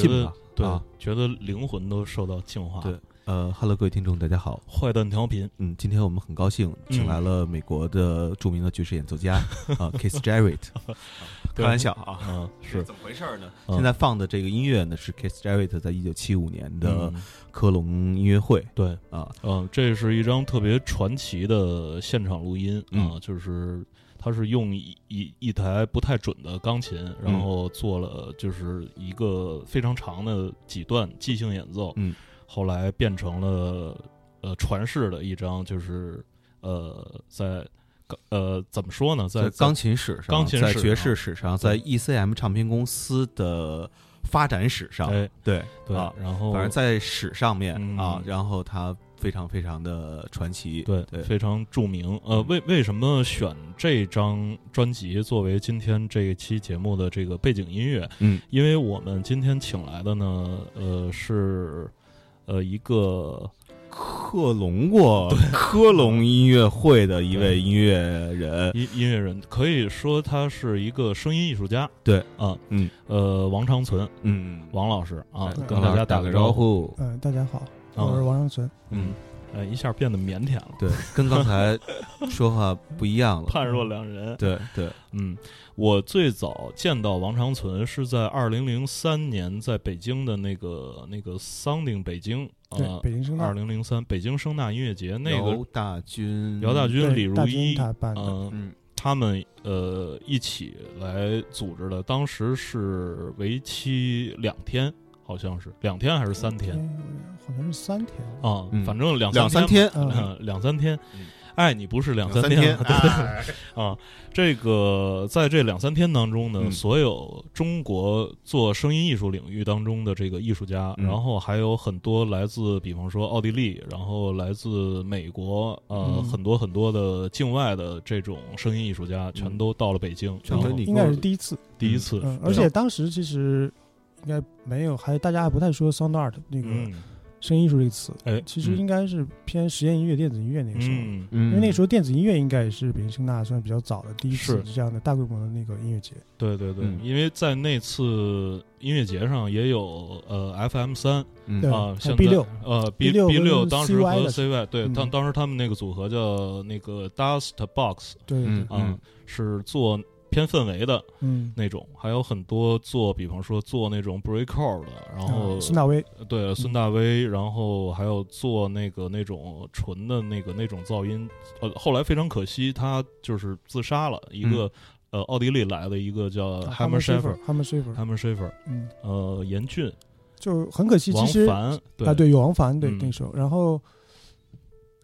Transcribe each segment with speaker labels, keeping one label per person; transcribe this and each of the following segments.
Speaker 1: 进
Speaker 2: 得
Speaker 1: 吧
Speaker 2: 对
Speaker 1: 啊，
Speaker 2: 觉得灵魂都受到净化。
Speaker 1: 对，呃哈喽，各位听众，大家好。
Speaker 2: 坏蛋调频，
Speaker 1: 嗯，今天我们很高兴请来了美国的著名的爵士演奏家 啊，Keith Jarrett。开玩笑啊，
Speaker 2: 嗯，是。
Speaker 1: 怎么回事呢？
Speaker 2: 嗯。
Speaker 1: 现在放的这个音乐呢，是 Keith Jarrett 在一九七五年的
Speaker 2: 嗯。
Speaker 1: 科隆音乐会。
Speaker 2: 对，
Speaker 1: 啊，
Speaker 2: 嗯，这是一张特别传奇的现场录音啊，
Speaker 1: 嗯
Speaker 2: 就是他是用一一一台不太准的钢琴，然后做了就是一个非常长的几段即兴演奏，
Speaker 1: 嗯，
Speaker 2: 后来变成了呃传世的一张，就是呃在呃怎么说呢，在
Speaker 1: 在钢琴史上，
Speaker 2: 钢琴史
Speaker 1: 爵士史上，在 ECM 唱片公司的发展史上，
Speaker 2: 哎。
Speaker 1: 对
Speaker 2: 对
Speaker 1: 啊，，
Speaker 2: 然后
Speaker 1: 反正在史上面
Speaker 2: 嗯。
Speaker 1: 啊，然后他非常非常的传奇，
Speaker 2: 对
Speaker 1: 对
Speaker 2: 非常著名。呃，为为什么选这张专辑作为今天这一期节目的这个背景音乐？
Speaker 1: 嗯，
Speaker 2: 因为我们今天请来的呢，呃，是呃一个
Speaker 1: 克隆过 科隆音乐会的一位音乐人，
Speaker 2: 音音乐人，可以说他是一个声音艺术家。
Speaker 1: 对
Speaker 2: 啊，
Speaker 1: 嗯
Speaker 2: 呃，王长存，
Speaker 1: 嗯，
Speaker 2: 王老师啊，跟大家
Speaker 1: 打个
Speaker 2: 个招。
Speaker 1: 呼，
Speaker 3: 嗯，大家好，
Speaker 2: 啊
Speaker 3: 我是王长存。
Speaker 1: 嗯，
Speaker 2: 呃，一下变得腼腆了，
Speaker 1: 对，跟刚才 说话不一样了，
Speaker 2: 判若两人。
Speaker 1: 对对，
Speaker 2: 嗯，我最早见到王长存是在二零零三年在北京的那个那个 Sounding 北京
Speaker 3: 对
Speaker 2: 啊，，
Speaker 3: 北京声大
Speaker 2: 二零零三北京声大音乐节那个
Speaker 1: 姚大军，
Speaker 2: 姚大军、
Speaker 3: 对
Speaker 2: 李如
Speaker 3: 大军
Speaker 2: 一，
Speaker 3: 他办的，
Speaker 2: 嗯，
Speaker 1: 嗯
Speaker 2: 他们呃一起来组织的，当时是为期两天，好像是两天还是三天？
Speaker 3: 好像是三天。
Speaker 2: 啊？
Speaker 1: 嗯
Speaker 2: 反正两
Speaker 1: 两三
Speaker 2: 天 两三天。
Speaker 1: 嗯。
Speaker 2: 爱你不是两
Speaker 1: 三
Speaker 2: 天，
Speaker 1: 哎。
Speaker 2: 啊，这个在这两三天当中呢，
Speaker 1: 嗯。
Speaker 2: 所有中国做声音艺术领域当中的这个艺术家，
Speaker 1: 嗯。
Speaker 2: 然后还有很多来自，比方说奥地利，然后来自美国，呃，
Speaker 3: 嗯。
Speaker 2: 很多很多的境外的这种声音艺术家，全都到了北京，
Speaker 3: 应该是第一次。
Speaker 2: 第一次，
Speaker 3: 而且当时其实应该没有，还大家还不太说 sound art 那个
Speaker 2: 嗯，
Speaker 3: 声音艺术这个词，
Speaker 2: 哎，
Speaker 3: 其实
Speaker 1: 嗯。
Speaker 3: 应该是偏实验音乐、电子音乐那个时候。因为那时候电子音乐应该也是北京声大算比较早的第一次这样的大规模的那个音乐节。
Speaker 2: 对对对，
Speaker 1: 嗯。
Speaker 2: 因为在那次音乐节上也有呃 FM 三啊，像
Speaker 3: B 六。
Speaker 2: 呃 B
Speaker 3: B6
Speaker 2: B 六当时和 CY 对，
Speaker 3: 嗯。
Speaker 2: 当当时他们那个组合叫那个 Dust Box
Speaker 3: 对对
Speaker 1: 嗯
Speaker 3: 对，
Speaker 2: 啊，是做偏氛围的
Speaker 3: 嗯，
Speaker 2: 那种，还有很多做，比方说做那种 breakcore 的，然后
Speaker 3: 嗯孙大威，
Speaker 2: 对孙大威，然后还有做那个那种纯的那个那种噪音，呃，后来非常可惜，他就是自杀了，一个、呃奥地利来的一个叫 Hammer Schafer。
Speaker 3: Hammer
Speaker 2: Schafer，Hammer Schafer，
Speaker 3: 嗯，
Speaker 2: 呃，严俊、
Speaker 3: 就很可惜，
Speaker 2: 王
Speaker 3: 其实
Speaker 2: 凡，对。
Speaker 3: 啊，对，有王凡，对
Speaker 2: 嗯。
Speaker 3: 那个时候，然后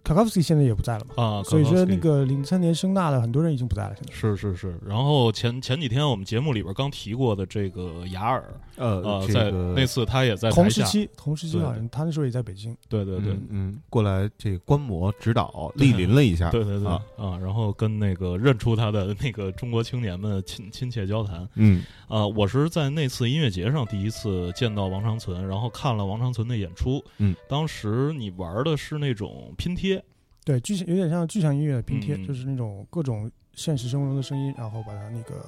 Speaker 3: 卡卡夫斯基现在也不在了嘛，
Speaker 2: 啊，
Speaker 3: 所以说那个零三年声大的很多人已经不在了，现在。
Speaker 2: 是是是，然后前前几天我们节目里边刚提过的这个雅尔，
Speaker 1: 呃
Speaker 2: 呃，在
Speaker 1: 这个
Speaker 2: 那次他也在，
Speaker 3: 同时期，同时期好像他那时候也在北京，
Speaker 2: 对对对，
Speaker 1: 嗯嗯，过来这个观摩指导莅临了一下，
Speaker 2: 对对对
Speaker 1: 啊。
Speaker 2: 啊，然后跟那个认出他的那个中国青年们亲亲切交谈。
Speaker 1: 嗯。
Speaker 2: 啊，我是在那次音乐节上第一次见到王长存，然后看了王长存的演出，
Speaker 1: 嗯，
Speaker 2: 当时你玩的是那种拼贴，
Speaker 3: 对，具象有点像具象音乐的拼贴，
Speaker 2: 嗯
Speaker 3: 就是那种各种现实生活中的声音，然后把它那个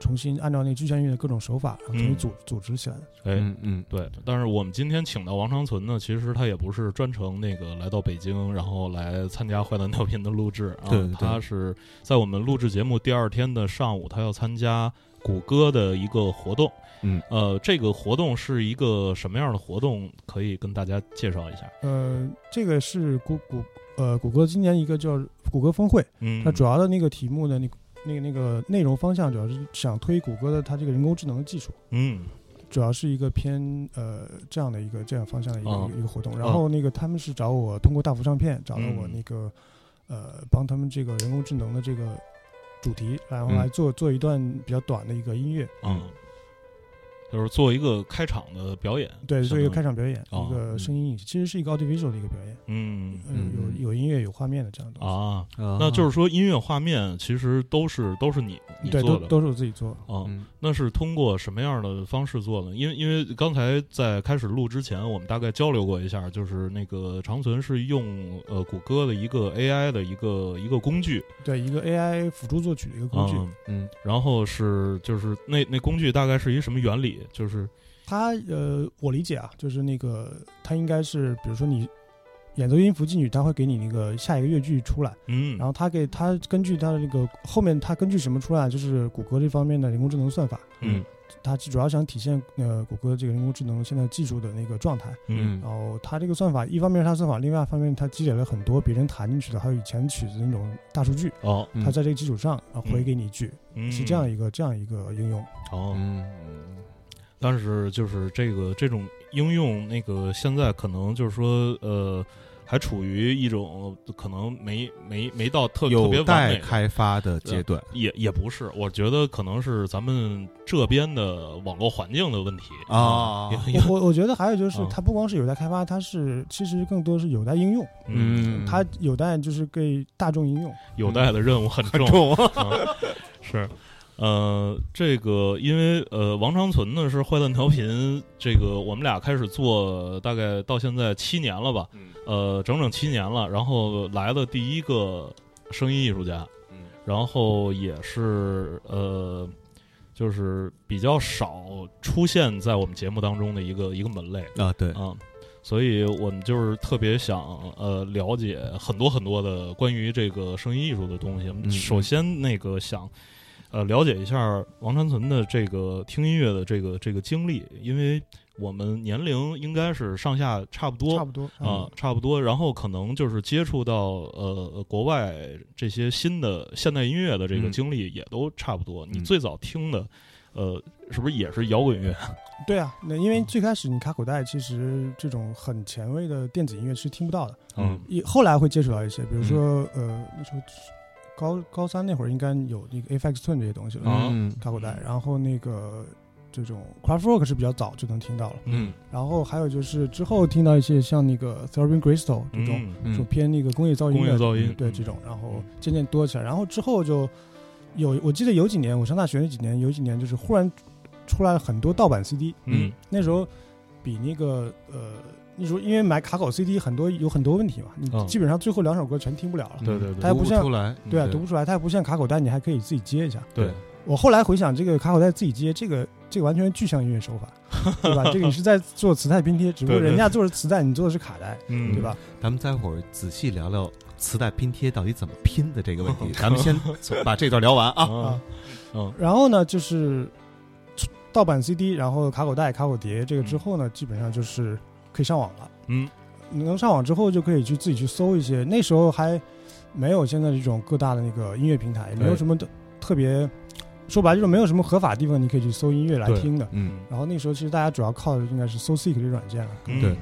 Speaker 3: 重新按照那个具象音乐的各种手法，然后重新
Speaker 2: 嗯
Speaker 3: 组、组织起来。
Speaker 2: 哎，
Speaker 1: 嗯嗯
Speaker 2: 对，但是我们今天请到王长存呢，其实他也不是专程那个来到北京，然后来参加《坏蛋调频》的录制啊，
Speaker 1: 对对
Speaker 2: 他是在我们录制节目第二天的上午，他要参加谷歌的一个活动。
Speaker 1: 嗯，
Speaker 2: 呃，这个活动是一个什么样的活动？可以跟大家介绍一下。
Speaker 3: 呃，这个是谷谷呃谷歌今年一个叫谷歌峰会，
Speaker 2: 嗯，
Speaker 3: 它主要的那个题目呢，那个那个那个内容方向主要是想推谷歌的它这个人工智能的技术。
Speaker 2: 嗯。
Speaker 3: 主要是一个偏呃这样的一个这样方向的一个、
Speaker 2: 哦
Speaker 3: 一个活动，然后那个他们是找我通过大幅唱片找到我
Speaker 2: 嗯。
Speaker 3: 那个、呃帮他们这个人工智能的这个主题，然后
Speaker 1: 嗯。
Speaker 3: 来做、做一段比较短的一个音乐，
Speaker 2: 嗯，就是做一个开场的表演，
Speaker 3: 对，做一个开
Speaker 2: 场，
Speaker 3: 表演，
Speaker 2: 哦
Speaker 3: 一个声音，其实是一个 audiovisual 的一个表演，
Speaker 2: 嗯
Speaker 3: 有有音乐有画面的这样的东西，
Speaker 2: 啊，
Speaker 1: 啊
Speaker 2: 那就是说音乐画面其实都是都是你你
Speaker 3: 对，
Speaker 2: 做的
Speaker 3: 都都是我自己做的。
Speaker 2: 啊，
Speaker 1: 嗯
Speaker 2: 那是通过什么样的方式做的？因为因为刚才在开始录之前，我们大概交流过一下，就是那个长存是用呃谷歌的一个 AI 的一个一个工具，
Speaker 3: 对，一个 AI 辅助作曲的一个工具。
Speaker 2: 嗯，
Speaker 1: 嗯
Speaker 2: 然后是就是那那工具大概是一什么原理？就是
Speaker 3: 他呃，我理解啊，就是那个他应该是，比如说你演奏音符进去，他会给你那个下一个乐句出来，
Speaker 2: 嗯，
Speaker 3: 然后他给他根据他的那个后面他根据什么出来，就是谷歌这方面的人工智能算法，
Speaker 2: 嗯。
Speaker 3: 它主要想体现呃谷歌这个人工智能现在技术的那个状态。
Speaker 2: 嗯
Speaker 3: 然后它这个算法，一方面是它算法，另外一方面它积累了很多别人弹进去的，还有以前曲子那种大数据，
Speaker 2: 哦，
Speaker 1: 嗯
Speaker 3: 它在这个基础上啊回给你一句，
Speaker 2: 嗯。
Speaker 3: 是这样一个这样一个应用。
Speaker 2: 哦，
Speaker 1: 嗯
Speaker 2: 但是就是这个这种应用，那个现在可能就是说，呃，还处于一种可能没没没到特特别
Speaker 1: 待开发的阶段。
Speaker 2: 也也不是，我觉得可能是咱们这边的网络环境的问题
Speaker 1: 啊
Speaker 3: 我我我觉得还有就是
Speaker 2: 啊，
Speaker 3: 它不光是有待开发，它是其实更多是有待应用，
Speaker 2: 嗯，
Speaker 3: 它有待就是给大众应用。
Speaker 2: 有待的任务很重，是。呃，这个因为呃，王长存呢是坏蛋调频，这个我们俩开始做，大概到现在七年了吧，呃，整整七年了。然后来了第一个声音艺术家，
Speaker 1: 嗯。
Speaker 2: 然后也是呃，就是比较少出现在我们节目当中的一个一个门类。
Speaker 1: 啊，对，
Speaker 2: 啊，所以我们就是特别想呃了解很多很多的关于这个声音艺术的东西。
Speaker 1: 嗯。
Speaker 2: 首先那个想呃了解一下王传存的这个听音乐的这个这个经历，因为我们年龄应该是上下差不多，
Speaker 3: 差不多
Speaker 2: 啊、差不多。然后可能就是接触到呃国外这些新的现代音乐的这个
Speaker 1: 嗯
Speaker 2: 经历也都差不多。你
Speaker 1: 嗯
Speaker 2: 最早听的，呃，是不是也是摇滚乐？
Speaker 3: 对啊，那因为最开始你卡口袋，其实这种很前卫的电子音乐是听不到的，
Speaker 2: 嗯
Speaker 3: 也后来会接触到一些，比如说、呃那时候高高三那会儿应该有那个 AFX Twin 这些东西了，
Speaker 2: 啊。
Speaker 1: 嗯
Speaker 3: 卡口袋，然后那个这种 Craftwork 是比较早就能听到了，
Speaker 1: 嗯。
Speaker 3: 然后还有就是之后听到一些像那个 Thorben Crystal 这种。
Speaker 2: 嗯
Speaker 3: 就偏那个工业噪音的，
Speaker 2: 工业噪音。嗯
Speaker 3: 对这种，然后渐渐多起来，然后之后就有，我记得有几年，我上大学那几年，有几年就是忽然出来了很多盗版 CD，
Speaker 2: 嗯。
Speaker 3: 那时候比那个呃，那时候因为买卡口 CD 很多有很多问题嘛，你
Speaker 2: 嗯
Speaker 3: 基本上最后两首歌全听不了了，
Speaker 2: 对对对
Speaker 3: 它也不像
Speaker 1: 出来，
Speaker 3: 对啊，
Speaker 1: 嗯
Speaker 3: 读不出来，它也不像卡口袋，你还可以自己接一下。
Speaker 2: 对，
Speaker 3: 我后来回想，这个卡口袋自己接，这个这个完全是具象音乐手法，对吧？这个你是在做磁带拼贴，只不过人家做的是磁带，你做的是卡带，
Speaker 2: 嗯，
Speaker 3: 对吧？
Speaker 1: 咱们待会儿仔细聊聊磁带拼贴到底怎么拼的这个问题。咱们先把这段聊完啊。
Speaker 2: 啊，嗯
Speaker 3: 然后呢，就是盗版 CD，然后卡口袋、卡口碟，这个之后呢，基本上就是可以上网了。
Speaker 2: 嗯
Speaker 3: 你能上网之后，就可以去自己去搜一些。那时候还没有现在这种各大的那个音乐平台，也没有什么的特别，说白了就是没有什么合法地方你可以去搜音乐来听的。
Speaker 1: 嗯
Speaker 3: 然后那时候其实大家主要靠的应该是 SoSeek 这个软件了。
Speaker 2: 嗯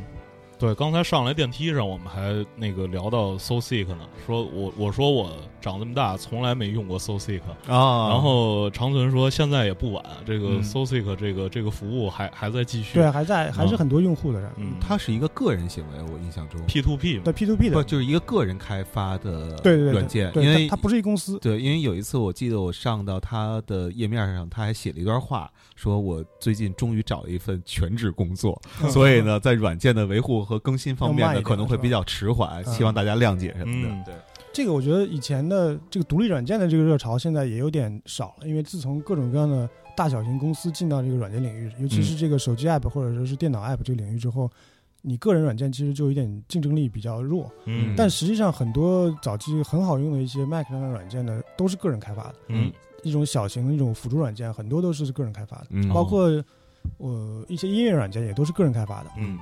Speaker 1: 对
Speaker 2: 对，刚才上来电梯上，我们还那个聊到 SoSeek 呢，说我我说我长这么大从来没用过 SoSeek，、
Speaker 1: 啊，
Speaker 2: 然后长存说现在也不晚，这个
Speaker 1: 嗯。
Speaker 2: SoSeek 这个这个服务还还在继续，
Speaker 3: 对，还在还是很多用户的。
Speaker 2: 嗯，
Speaker 1: 它是一个个人行为，我印象中。
Speaker 2: P to P 嘛
Speaker 3: 对 P to P 的，
Speaker 1: 不就是一个个人开发的
Speaker 3: 对
Speaker 1: 软件，
Speaker 3: 对，
Speaker 1: 因为
Speaker 3: 它它不是一公司。
Speaker 1: 对，因为有一次我记得我上到它的页面上，他还写了一段话，说我最近终于找了一份全职工作，
Speaker 3: 嗯
Speaker 1: 所以呢，在软件的维护和更新方面呢，可能会比较迟缓，希望大家谅解什么的。
Speaker 2: 嗯
Speaker 1: 对，
Speaker 3: 这个我觉得以前的这个独立软件的这个热潮现在也有点少了，因为自从各种各样的大小型公司进到这个软件领域，尤其是这个手机 app 或者说是电脑 app 这个领域之后，你个人软件其实就有点竞争力比较弱。
Speaker 2: 嗯，
Speaker 3: 但实际上很多早期很好用的一些 Mac 上的软件呢，都是个人开发的，
Speaker 2: 嗯
Speaker 3: 一种小型的一种辅助软件，很多都是个人开发的，
Speaker 1: 嗯。
Speaker 3: 包括呃一些音乐软件也都是个人开发的。
Speaker 2: 嗯，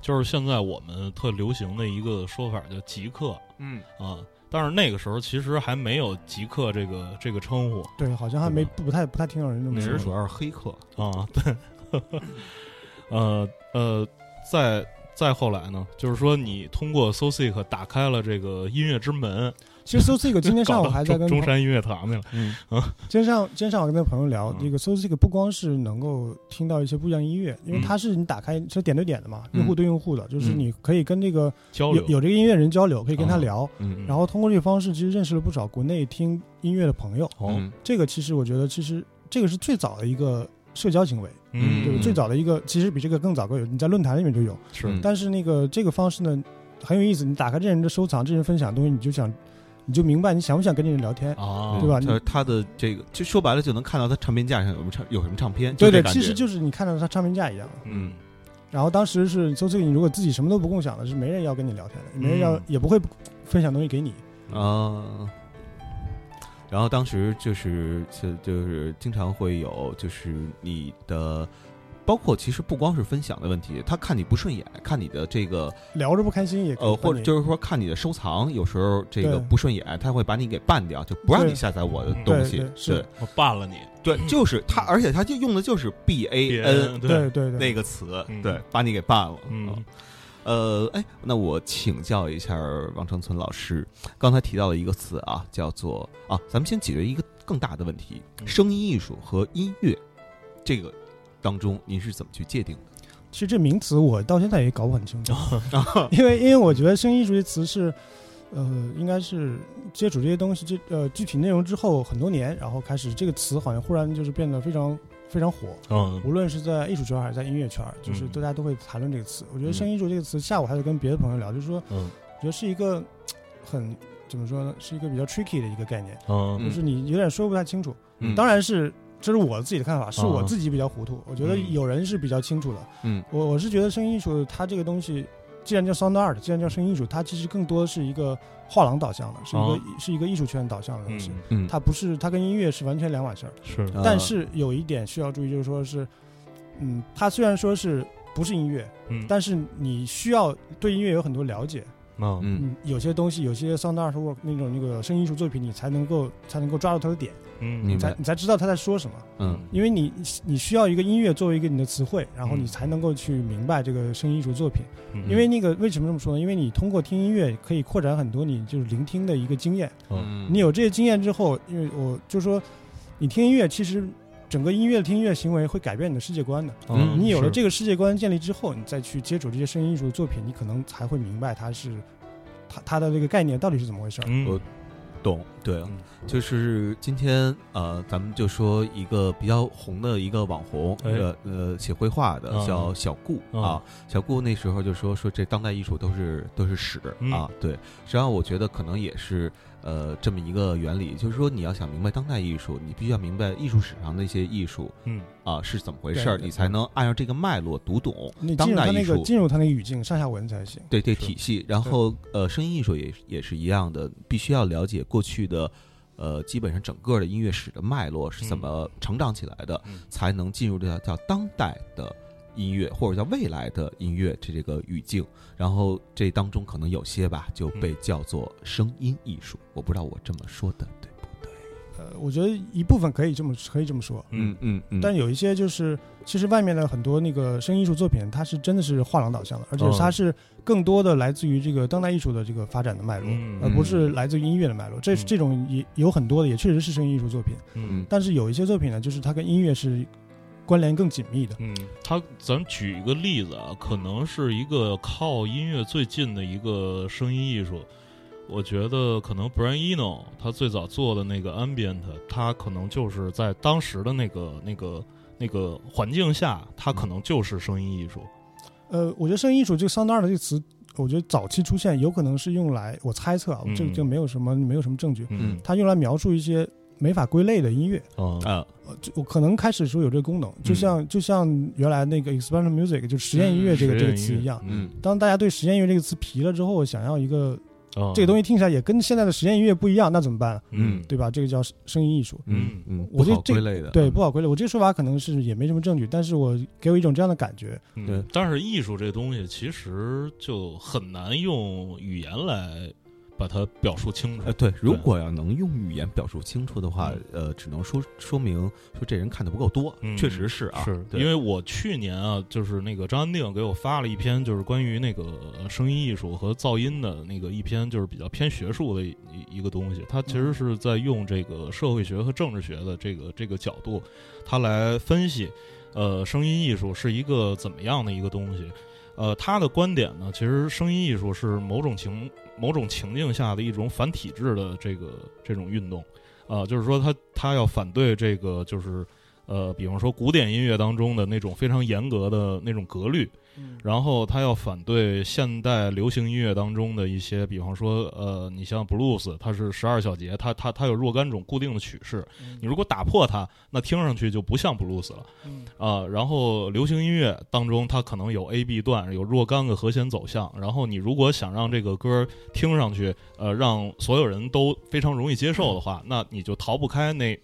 Speaker 2: 就是现在我们特流行的一个说法叫极客
Speaker 1: 嗯，
Speaker 2: 啊，但是那个时候其实还没有极客这个这个称呼
Speaker 3: 对，好像还没不不太不太听到人这么说
Speaker 1: 那人。主要是黑客，
Speaker 2: 啊，对，呃呃，再再后来呢，就是说你通过 SoSick 打开了这个音乐之门，
Speaker 3: 其实 SoSeek 今天上午还在跟
Speaker 2: 中中山音乐堂去了，
Speaker 1: 嗯。
Speaker 3: 今天上今天上午跟那朋友聊，
Speaker 2: 嗯。
Speaker 3: 这个 SoSeek 不光是能够听到一些不一样音乐，因为
Speaker 2: 嗯。
Speaker 3: 它是你打开是点对点的嘛，
Speaker 1: 嗯。
Speaker 3: 用户对用户的，就是
Speaker 1: 嗯。
Speaker 3: 你可以跟这个
Speaker 2: 交流。
Speaker 3: 有有这个音乐人交流，可以跟他
Speaker 2: 啊。
Speaker 3: 聊，
Speaker 1: 嗯
Speaker 3: 然后通过这个方式，其实认识了不少国内听音乐的朋友。这个其实我觉得，其实这个是最早的一个社交行为，
Speaker 2: 嗯，
Speaker 3: 对最早的一个其实比这个更早更有，你在论坛里面就有，
Speaker 2: 是。
Speaker 1: 嗯
Speaker 3: 但是那个这个方式呢很有意思，你打开这人的收藏，这人分享的东西，你就想你就明白你想不想跟这人聊天。
Speaker 2: 啊，
Speaker 3: 对吧
Speaker 1: 他他的这个，就说白了，就能看到他唱片架上有什么唱有什么唱片，
Speaker 3: 对对，其实就是你看到他唱片架一样。
Speaker 2: 嗯
Speaker 3: 然后当时是周这个，你如果自己什么都不共享的，是没人要跟你聊天的，没人要、
Speaker 2: 嗯
Speaker 3: 也不会分享东西给你。
Speaker 1: 啊。然后当时就是就就是经常会有就是你的，包括其实不光是分享的问题，他看你不顺眼，看你的这个
Speaker 3: 聊着不开心也可以
Speaker 1: 呃，或者就是说看你的收藏，有时候这个不顺眼，他会把你给办掉，就不让你下载我的东西。
Speaker 3: 对是
Speaker 2: 我办了你，
Speaker 1: 对，就是他，而且他就用的就是 B A N
Speaker 2: 对
Speaker 3: 对
Speaker 1: 那个词，
Speaker 2: 嗯
Speaker 1: 对，把你给办了。
Speaker 2: 嗯
Speaker 1: 呃，哎，那我请教一下王长存老师，刚才提到了一个词啊，叫做啊，咱们先解决一个更大的问题：
Speaker 2: 嗯
Speaker 1: 声音艺术和音乐这个当中，您是怎么去界定的？
Speaker 3: 其实这名词我到现在也搞不很清楚，因为因为我觉得声音艺术这词是，呃，应该是接触这些东西这呃具体内容之后很多年，然后开始这个词好像忽然就是变得非常非常火，
Speaker 2: 嗯
Speaker 3: 无论是在艺术圈还是在音乐圈，就是
Speaker 2: 嗯
Speaker 3: 大家都会谈论这个词。我觉得
Speaker 1: 嗯
Speaker 3: 声音艺术这个词，下午还在跟别的朋友聊，就是说，
Speaker 2: 嗯
Speaker 3: 我觉得是一个 很怎么说呢，是一个比较 tricky 的一个概念，
Speaker 2: 嗯
Speaker 3: 就是你有点说不太清楚。
Speaker 1: 嗯
Speaker 3: 当然是。这是我自己的看法，是我
Speaker 2: 啊
Speaker 3: 自己比较糊涂。我觉得
Speaker 2: 嗯
Speaker 3: 有人是比较清楚的，
Speaker 1: 嗯
Speaker 3: 我我是觉得声音艺术它这个东西，既然叫 sound art，既然叫声音艺术，它其实更多是一个画廊导向的，是一个、
Speaker 2: 哦
Speaker 3: 是一个艺术圈导向的东西。
Speaker 2: 嗯
Speaker 1: 嗯，
Speaker 3: 它不是它跟音乐是完全两码事儿。
Speaker 2: 是
Speaker 1: 呃
Speaker 3: 但是有一点需要注意，就是说是，嗯，它虽然说是不是音乐，
Speaker 2: 嗯
Speaker 3: 但是你需要对音乐有很多了解。
Speaker 2: 嗯
Speaker 3: 有些东西，有些 sound art work 那种那个声音艺术作品，你才能够才能够抓住它的点，
Speaker 2: 嗯
Speaker 1: 你
Speaker 3: 才你才知道他在说什么。
Speaker 1: 嗯
Speaker 3: 因为你你需要一个音乐作为一个你的词汇，然后
Speaker 2: 嗯
Speaker 3: 你才能够去明白这个声音艺术作品。
Speaker 2: 嗯
Speaker 3: 因为那个为什么这么说呢？因为你通过听音乐可以扩展很多你就是聆听的一个经验。
Speaker 2: 嗯
Speaker 3: 你有这些经验之后，因为我就说，你听音乐其实整个音乐的听音乐行为会改变你的世界观的。
Speaker 1: 嗯
Speaker 3: 你有了这个世界观建立之后，你再去接触这些声音艺术的作品，你可能才会明白它是它它的这个概念到底是怎么回事。
Speaker 2: 嗯
Speaker 1: 我懂，对，
Speaker 2: 嗯。
Speaker 1: 就是今天呃，咱们就说一个比较红的一个网红，
Speaker 2: 哎。
Speaker 1: 呃呃，写绘画的
Speaker 2: 嗯
Speaker 1: 叫小顾
Speaker 2: 嗯
Speaker 1: 啊。小顾那时候就说说这当代艺术都是都是屎
Speaker 2: 嗯。
Speaker 1: 啊，对。实际上我觉得可能也是呃这么一个原理，就是说你要想明白当代艺术，你必须要明白艺术史上的一些艺术
Speaker 2: 嗯。
Speaker 1: 啊是怎么回事儿，你才能按照这个脉络读懂
Speaker 3: 你
Speaker 1: 当
Speaker 3: 进入那个
Speaker 1: 代艺术。
Speaker 3: 进入它那个语境上下文才行。
Speaker 1: 对对体系，然后呃，声音艺术也也是一样的，必须要了解过去的，呃，基本上整个的音乐史的脉络是怎么成长起来的，
Speaker 2: 嗯。
Speaker 1: 才能进入这叫叫当代的音乐或者叫未来的音乐这这个语境。然后这当中可能有些吧就被叫做声音艺术，我不知道我这么说的对不对？
Speaker 3: 呃，我觉得一部分可以这么可以这么说，
Speaker 2: 嗯
Speaker 1: 嗯。嗯，
Speaker 3: 但有一些就是，其实外面的很多那个声音艺术作品，它是真的是画廊导向的，而且
Speaker 2: 哦。
Speaker 3: 它是更多的来自于这个当代艺术的这个发展的脉络，
Speaker 2: 嗯
Speaker 3: 而不是来自于音乐的脉络。这
Speaker 2: 嗯
Speaker 3: 这种也有很多的，也确实是声音艺术作品，
Speaker 2: 嗯
Speaker 3: 但是有一些作品呢，就是它跟音乐是关联更紧密的。
Speaker 2: 嗯，它咱举一个例子啊，可能是一个靠音乐最近的一个声音艺术。我觉得可能 Brian Eno 他最早做的那个 ambient，他可能就是在当时的那个那个那个环境下，他可能就是声音艺术。
Speaker 3: 呃，我觉得声音艺术这个 sound art 这个词，我觉得早期出现有可能是用来，我猜测啊，
Speaker 2: 嗯。
Speaker 3: 这个这个没有什么没有什么证据，
Speaker 1: 嗯。
Speaker 3: 它用来描述一些没法归类的音乐。
Speaker 2: 嗯
Speaker 1: 啊。
Speaker 3: 呃，就我可能开始的时候有这个功能，就像、就像原来那个 experimental music 就是实验音乐这个、
Speaker 2: 嗯
Speaker 3: 这个词一样。
Speaker 1: 嗯。
Speaker 3: 当大家对实验音乐这个词疲了之后，想要一个
Speaker 2: 嗯
Speaker 3: 这个东西听起来也跟现在的实验音乐不一样，那怎么办？
Speaker 2: 嗯
Speaker 3: 对吧？这个叫声音艺术。
Speaker 1: 嗯嗯，
Speaker 3: 我觉得这
Speaker 1: 不好归类的，
Speaker 3: 对，不好归类。我这个说法可能是也没什么证据，但是我给我一种这样的感觉。
Speaker 2: 嗯
Speaker 1: 对
Speaker 2: 但是艺术这东西其实就很难用语言来把它表述清楚
Speaker 1: 呃，。对，如果要能用语言表述清楚的话，呃，只能说说明说这人看的不够多，
Speaker 2: 嗯
Speaker 1: 确实是啊，
Speaker 2: 是
Speaker 1: 对
Speaker 2: 因为我去年啊，就是那个张安定给我发了一篇，就是关于那个声音艺术和噪音的那个一篇，就是比较偏学术的一一个东西。他其实是在用这个社会学和政治学的这个这个角度，他来分析，呃，声音艺术是一个怎么样的一个东西。呃，他的观点呢，其实声音艺术是某种情某种情境下的一种反体制的这个这种运动，啊、就是说他他要反对这个就是呃，比方说古典音乐当中的那种非常严格的那种格律，
Speaker 3: 嗯。
Speaker 2: 然后他要反对现代流行音乐当中的一些，比方说，呃，你像布鲁斯，它是十二小节，它它它有若干种固定的曲式，
Speaker 3: 嗯。
Speaker 2: 你如果打破它，那听上去就不像布鲁斯了
Speaker 3: 嗯。
Speaker 2: 啊、然后流行音乐当中，它可能有 A B 段，有若干个和弦走向，然后你如果想让这个歌听上去，呃，让所有人都非常容易接受的话，那你就逃不开那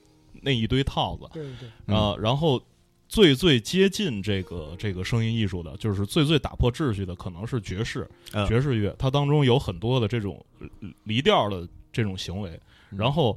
Speaker 2: 那一堆套子。
Speaker 3: 对对对，
Speaker 1: 嗯
Speaker 2: 啊、然后最最接近这个这个声音艺术的，就是最最打破秩序的，可能是爵士、
Speaker 1: 嗯
Speaker 2: 爵士乐，它当中有很多的这种呃离调的这种行为。
Speaker 1: 嗯
Speaker 2: 然后，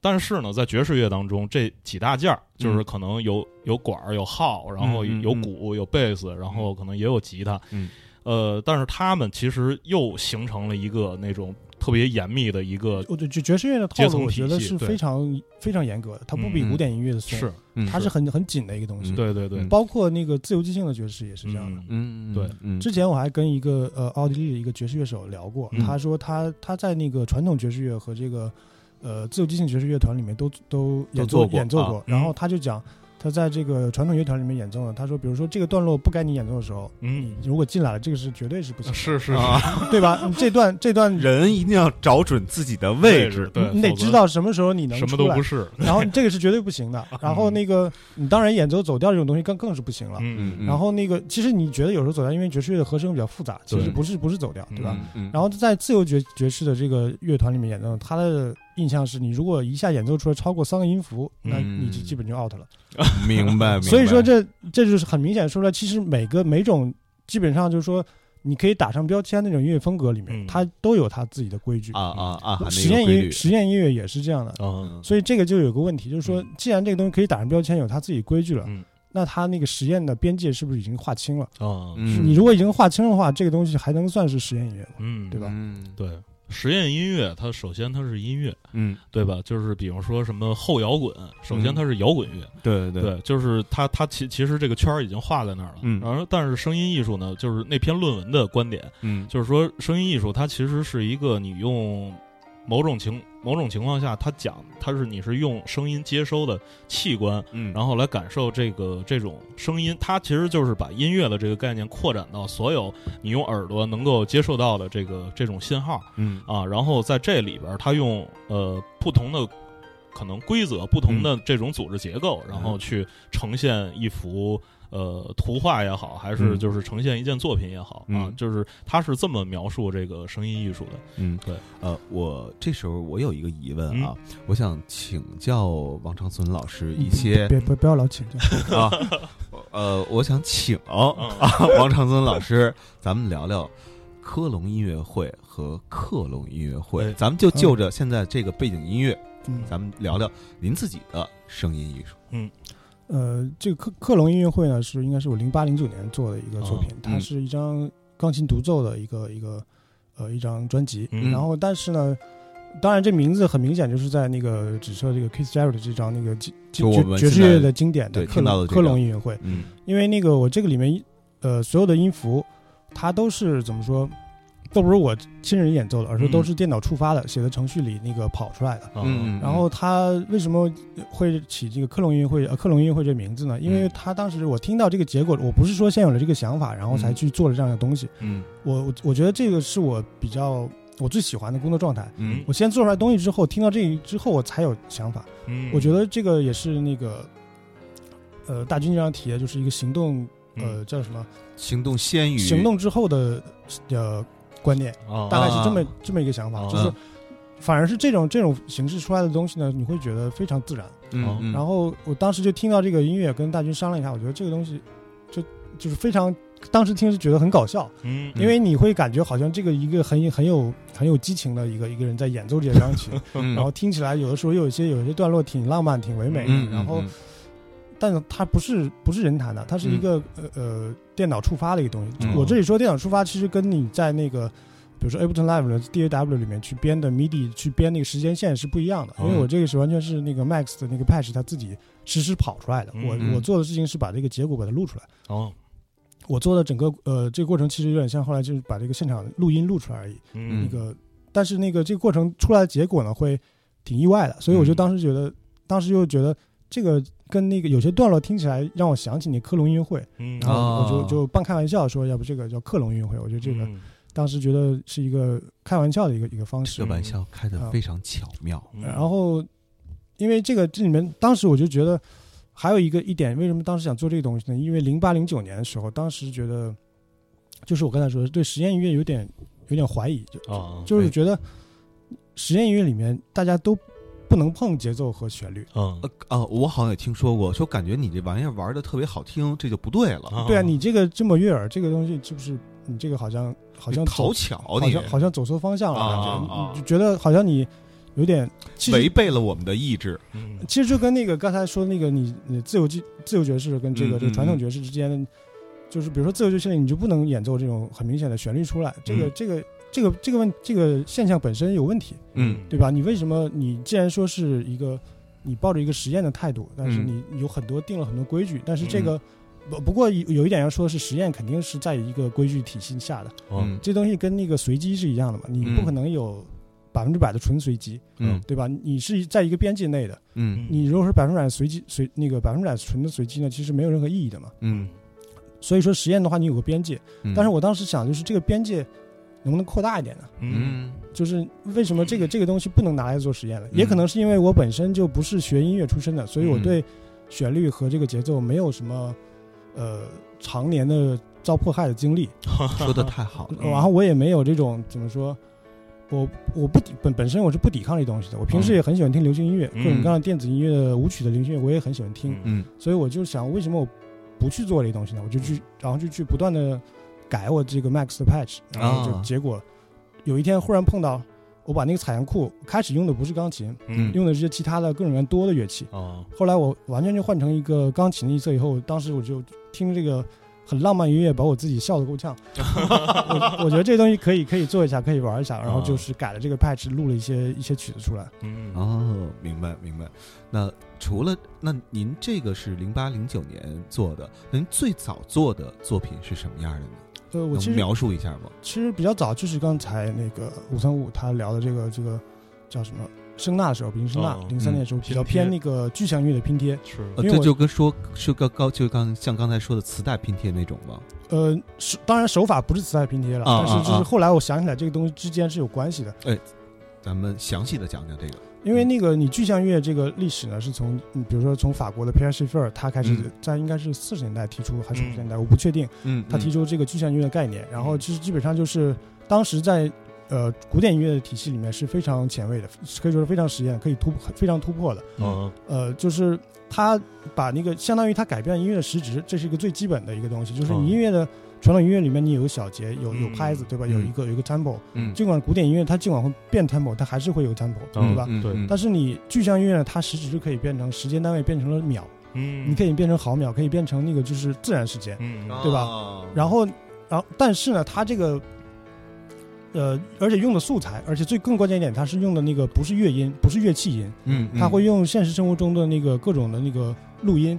Speaker 2: 但是呢，在爵士乐当中，这几大件儿就是可能有有管儿、有号，然后有鼓、有贝斯，然后可能也有吉他。
Speaker 1: 嗯
Speaker 2: 呃，但是他们其实又形成了一个那种特别严密的一个
Speaker 3: 我对爵爵士乐的套路，我觉得是非常非常严格的，它不比
Speaker 2: 嗯
Speaker 3: 古典音乐的松，
Speaker 2: 是，
Speaker 1: 嗯
Speaker 3: 它是很很紧的一个东西。
Speaker 1: 嗯
Speaker 2: 对对对，
Speaker 1: 嗯
Speaker 3: 包括那个自由即兴的爵士也是这样的。
Speaker 2: 嗯
Speaker 1: 嗯
Speaker 2: 对
Speaker 1: 嗯
Speaker 3: 之前我还跟一个呃奥地利的一个爵士乐手聊过，
Speaker 2: 嗯。
Speaker 3: 他说他他在那个传统爵士乐和这个呃自由即兴爵士乐团里面都都演奏
Speaker 1: 做过啊
Speaker 3: 演奏过，
Speaker 2: 嗯
Speaker 3: 然后他就讲他在这个传统乐团里面演奏的，他说比如说这个段落不该你演奏的时候，
Speaker 2: 嗯，
Speaker 3: 你如果进来了，这个是绝对是不行的，
Speaker 2: 是是
Speaker 1: 啊，
Speaker 3: 对吧？你这段这段
Speaker 1: 人一定要找准自己的位置。
Speaker 2: 对，
Speaker 3: 你得知道什么时候你能
Speaker 2: 什么都不是。
Speaker 3: 然后这个是绝对不行的。然后那个你当然演奏走调这种东西更更是不行了。
Speaker 2: 嗯
Speaker 1: 嗯
Speaker 3: 然后那个其实你觉得有时候走调，因为爵士乐的和声比较复杂，其实不是不是走调，对吧？
Speaker 1: 嗯
Speaker 3: 然后在自由爵爵士的这个乐团里面演奏，他的印象是你如果一下演奏出来超过三个音符，那
Speaker 1: 嗯
Speaker 3: 你就基本就 out 了。
Speaker 1: 明白，明白。
Speaker 3: 所以说这这就是很明显说出来，其实每个每种基本上就是说你可以打上标签那种音乐风格里面，
Speaker 2: 嗯。
Speaker 3: 它都有它自己的规矩。
Speaker 1: 啊啊啊，那个
Speaker 3: 实验音实验音乐也是这样的。
Speaker 2: 嗯。
Speaker 3: 所以这个就有个问题，就是说
Speaker 2: 嗯，
Speaker 3: 既然这个东西可以打上标签，有它自己规矩了，
Speaker 2: 嗯。
Speaker 3: 那它那个实验的边界是不是已经划清了？
Speaker 2: 啊
Speaker 1: 嗯。
Speaker 3: 你如果已经划清的话，这个东西还能算是实验音乐吗？
Speaker 2: 嗯。
Speaker 3: 对吧？
Speaker 1: 嗯。
Speaker 2: 对，实验音乐它首先它是音乐，
Speaker 1: 嗯，
Speaker 2: 对吧？就是比方说什么后摇滚，首先它是摇滚乐，
Speaker 1: 对对。
Speaker 2: 对，就是它它其其实这个圈儿已经画在那儿了。
Speaker 1: 嗯。
Speaker 2: 然后但是声音艺术呢，就是那篇论文的观点，
Speaker 1: 嗯。
Speaker 2: 就是说声音艺术它其实是一个你用某种情某种情况下，它讲它是你是用声音接收的器官，
Speaker 1: 嗯，
Speaker 2: 然后来感受这个这种声音，它其实就是把音乐的这个概念扩展到所有你用耳朵能够接受到的这个这种信号
Speaker 1: 嗯。
Speaker 2: 啊，然后在这里边儿，它用呃不同的可能规则、不同的这种组织结构，然后去呈现一幅。呃，图画也好，还是
Speaker 1: 嗯。
Speaker 2: 就是呈现一件作品也好、啊
Speaker 1: 嗯，
Speaker 2: 就是他是这么描述这个声音艺术的。
Speaker 1: 嗯
Speaker 2: 对，
Speaker 1: 呃，我这时候我有一个疑问啊，我想请教王长存老师一些
Speaker 3: 别别不要老请教。
Speaker 1: 啊，呃，我想请
Speaker 2: 嗯。
Speaker 1: 啊 王长存老师，咱们聊聊科隆音乐会和克隆音乐会，
Speaker 2: 哎。
Speaker 1: 咱们就就着现在这个背景音乐，
Speaker 3: 嗯，
Speaker 1: 咱们聊聊您自己的声音艺术。
Speaker 3: 呃，这个克克隆音乐会呢，是应该是我零八零九年做的一个作品，
Speaker 2: 哦
Speaker 3: 它是一张钢琴独奏的一个一个呃一张专辑。
Speaker 2: 嗯
Speaker 3: 然后，但是呢，当然这名字很明显就是在那个只涉这个 Keith Jarrett 这张那个爵爵爵士乐的经典
Speaker 1: 对
Speaker 3: 的克隆克隆音乐会，
Speaker 1: 嗯
Speaker 3: 因为那个我这个里面呃所有的音符，它都是怎么说？都不是我亲人演奏的，而是
Speaker 2: 嗯
Speaker 3: 都是电脑触发的，写的程序里那个跑出来的。
Speaker 1: 嗯
Speaker 3: 然后他为什么会起这个克隆音乐会呃克隆音乐会这名字呢？因为
Speaker 1: 嗯
Speaker 3: 他当时我听到这个结果，我不是说先有了这个想法，然后才
Speaker 1: 嗯
Speaker 3: 去做了这样的东西。
Speaker 1: 嗯
Speaker 3: 我我我觉得这个是我比较我最喜欢的工作状态。
Speaker 1: 嗯
Speaker 3: 我先做出来东西之后，听到这之后，我才有想法。
Speaker 2: 嗯，
Speaker 3: 我觉得这个也是那个呃大军这样体验，就是一个行动呃叫什么
Speaker 1: 行动先于
Speaker 3: 行动之后的呃观念。
Speaker 2: 啊
Speaker 3: 大概是这么、
Speaker 1: 啊
Speaker 3: 这么一个想法，
Speaker 2: 啊
Speaker 3: 就是反而是这种这种形式出来的东西呢，你会觉得非常自然。
Speaker 1: 嗯，嗯。
Speaker 3: 然后我当时就听到这个音乐，跟大军商量一下，我觉得这个东西就就是非常，当时听是觉得很搞笑，
Speaker 2: 嗯，
Speaker 3: 因为你会感觉好像这个一个很很有很有激情的一个一个人在演奏这些钢琴，
Speaker 1: 嗯。
Speaker 3: 然后听起来有的时候又有一些有一些段落挺浪漫、挺唯美的，
Speaker 1: 嗯，
Speaker 3: 然后
Speaker 1: 嗯。
Speaker 3: 但是它不是不是人弹的，它是一个、呃呃电脑触发的一个东西。
Speaker 1: 嗯
Speaker 3: 我这里说电脑触发，其实跟你在那个比如说 Ableton Live 的 DAW 里面去编的 MIDI 去编那个时间线是不一样的，因为
Speaker 2: 嗯
Speaker 3: 我这个是完全是那个 Max 的那个 patch 它自己实时跑出来的。我
Speaker 1: 嗯
Speaker 3: 我做的事情是把这个结果把它录出来。
Speaker 2: 哦，
Speaker 3: 我做的整个呃这个过程其实有点像后来就是把这个现场录音录出来而已。
Speaker 2: 嗯
Speaker 3: 那个，但是那个这个过程出来的结果呢，会挺意外的，所以我就
Speaker 1: 嗯
Speaker 3: 当时觉得，当时又觉得这个跟那个有些段落听起来让我想起你克隆音乐会，
Speaker 2: 嗯。
Speaker 3: 然后我就
Speaker 1: 哦
Speaker 3: 就半开玩笑说，要不这个叫克隆音乐会，我觉得这个
Speaker 2: 嗯。
Speaker 3: 当时觉得是一个开玩笑的一个一个方式。
Speaker 1: 这。玩笑开的非常巧妙。
Speaker 2: 嗯。
Speaker 3: 然后，因为这个这里面，当时我就觉得还有一个一点，为什么当时想做这个东西呢？因为零八零九年的时候，当时觉得就是我刚才说的，对实验音乐有点有点怀疑，就
Speaker 2: 啊，
Speaker 3: 就是觉得实验音乐里面大家都不能碰节奏和旋律。
Speaker 2: 嗯。
Speaker 1: 呃哦，我好像也听说过，说感觉你这玩意儿玩的特别好听，这就不对了，
Speaker 2: 啊。
Speaker 3: 对啊，你这个这么悦耳，这个东西是不是你这个好像好像
Speaker 1: 讨巧你
Speaker 3: 好像好像走错方向了，
Speaker 1: 啊
Speaker 3: 感
Speaker 1: 啊。
Speaker 3: 觉你就觉得好像你有点
Speaker 1: 违背了我们的意志。
Speaker 2: 嗯。
Speaker 3: 其实就跟那个刚才说那个你你自由记自由爵士跟这个
Speaker 1: 嗯
Speaker 3: 这个传统
Speaker 1: 嗯。
Speaker 3: 爵士之间的，就是比如说自由爵士里你就不能演奏这种很明显的旋律出来，这个
Speaker 2: 嗯。
Speaker 3: 这个这个这个问这个现象本身有问题，
Speaker 1: 嗯。
Speaker 3: 对吧？你为什么你既然说是一个你抱着一个实验的态度，但是
Speaker 1: 嗯。
Speaker 3: 你有很多定了很多规矩，但是这个不不过有有一点要说的是，实验肯定是在一个规矩体系下的，
Speaker 2: 嗯。
Speaker 3: 这东西跟那个随机是一样的嘛，你
Speaker 1: 嗯
Speaker 3: 不可能有百分之百的纯随机，
Speaker 1: 嗯。
Speaker 3: 对吧？你是在一个边界内的。
Speaker 1: 嗯。
Speaker 3: 你如果是百分之百随机随那个百分之百纯的随机呢，其实没有任何意义的嘛。
Speaker 1: 嗯。
Speaker 3: 所以说实验的话，你有个边界，
Speaker 1: 嗯，
Speaker 3: 但是我当时想就是这个边界能不能扩大一点呢？
Speaker 2: 嗯
Speaker 1: 嗯
Speaker 3: 就是为什么这个这个东西不能拿来做实验呢？也可能是因为我本身就不是学音乐出身的，所以我
Speaker 1: 嗯
Speaker 3: 对旋律和这个节奏没有什么呃常年的遭迫害的经历，
Speaker 1: 说的太好了。
Speaker 2: 嗯
Speaker 3: 然后我也没有这种怎么说。我我不抵本本身我是不抵抗这东西的，我平时也很喜欢听流行音乐，
Speaker 2: 嗯
Speaker 3: 各种各样的电子音乐、舞曲的流行音乐我也很喜欢听。
Speaker 2: 嗯
Speaker 1: 嗯
Speaker 3: 所以我就想，为什么我不去做这东西呢？我就去，然后就去不断的改我这个 Max 的 patch，然后就
Speaker 1: 啊
Speaker 3: 结果有一天忽然碰到，我把那个采样库开始用的不是钢琴，
Speaker 2: 嗯
Speaker 3: 用的是其他的各种各样多的乐器。
Speaker 2: 哦
Speaker 3: 后来我完全就换成一个钢琴的音色以后，当时我就听这个很浪漫音乐，把我自己笑得够呛。我我觉得这东西可以可以做一下，可以玩一下，然后就是改了这个 patch，录了一些一些曲子出来。
Speaker 2: 嗯
Speaker 1: 哦，明白明白。那除了那您这个是零八零九年做的，您最早做的作品是什么样的呢？
Speaker 3: 呃，我其实
Speaker 1: 能描述一下吗？
Speaker 3: 其实比较早，就是刚才那个五三五他聊的这个这个叫什么声纳的时候，平声纳
Speaker 2: 哦
Speaker 3: 零三年的时候比较偏那个具象音乐的拼贴。
Speaker 2: 是
Speaker 1: 呃，这
Speaker 3: 因为我
Speaker 1: 就跟说是刚刚就刚像刚才说的磁带拼贴那种吗？
Speaker 3: 呃，是当然手法不是磁带拼贴了，
Speaker 1: 啊
Speaker 3: 但是就是后来我想起来这个东西之间是有关系的，哎
Speaker 1: 咱们详细的讲讲这个。
Speaker 3: 因为那个你具象音乐这个历史呢，是从嗯比如说从法国的 Pierre Schaeffer 他开始
Speaker 1: 嗯。
Speaker 3: 在应该是四十年代提出还是五
Speaker 2: 嗯。
Speaker 3: 十年代，我不确定，
Speaker 1: 嗯
Speaker 3: 他提出这个具象音乐的概念，然后
Speaker 2: 嗯
Speaker 3: 其实基本上就是当时在呃古典音乐的体系里面是非常前卫的，可以说是非常实验，可以突非常突破的。
Speaker 2: 嗯。
Speaker 3: 呃，就是他把那个相当于他改变了音乐的实质，这是一个最基本的一个东西，就是你
Speaker 2: 嗯
Speaker 3: 音乐的传统音乐里面你有小节，有有
Speaker 2: 嗯
Speaker 3: 拍子，对吧？
Speaker 1: 嗯。
Speaker 3: 有一个有一个 tempo，
Speaker 1: 嗯。
Speaker 3: 尽管古典音乐它尽管会变 tempo，它还是会有 tempo，
Speaker 2: 嗯
Speaker 3: 对吧？
Speaker 2: 对。
Speaker 3: 但是你具象音乐呢，它实质是可以变成时间单位变成了秒，
Speaker 2: 嗯。
Speaker 3: 你可以变成毫秒，可以变成那个就是自然时间。
Speaker 2: 嗯。
Speaker 3: 对吧？
Speaker 1: 哦。
Speaker 3: 然后，然后但是呢，它这个，呃，而且用的素材，而且最更关键一点，它是用的那个不是乐音，不是乐器音，
Speaker 1: 嗯，
Speaker 3: 它会用现实生活中的那个各种的那个录音，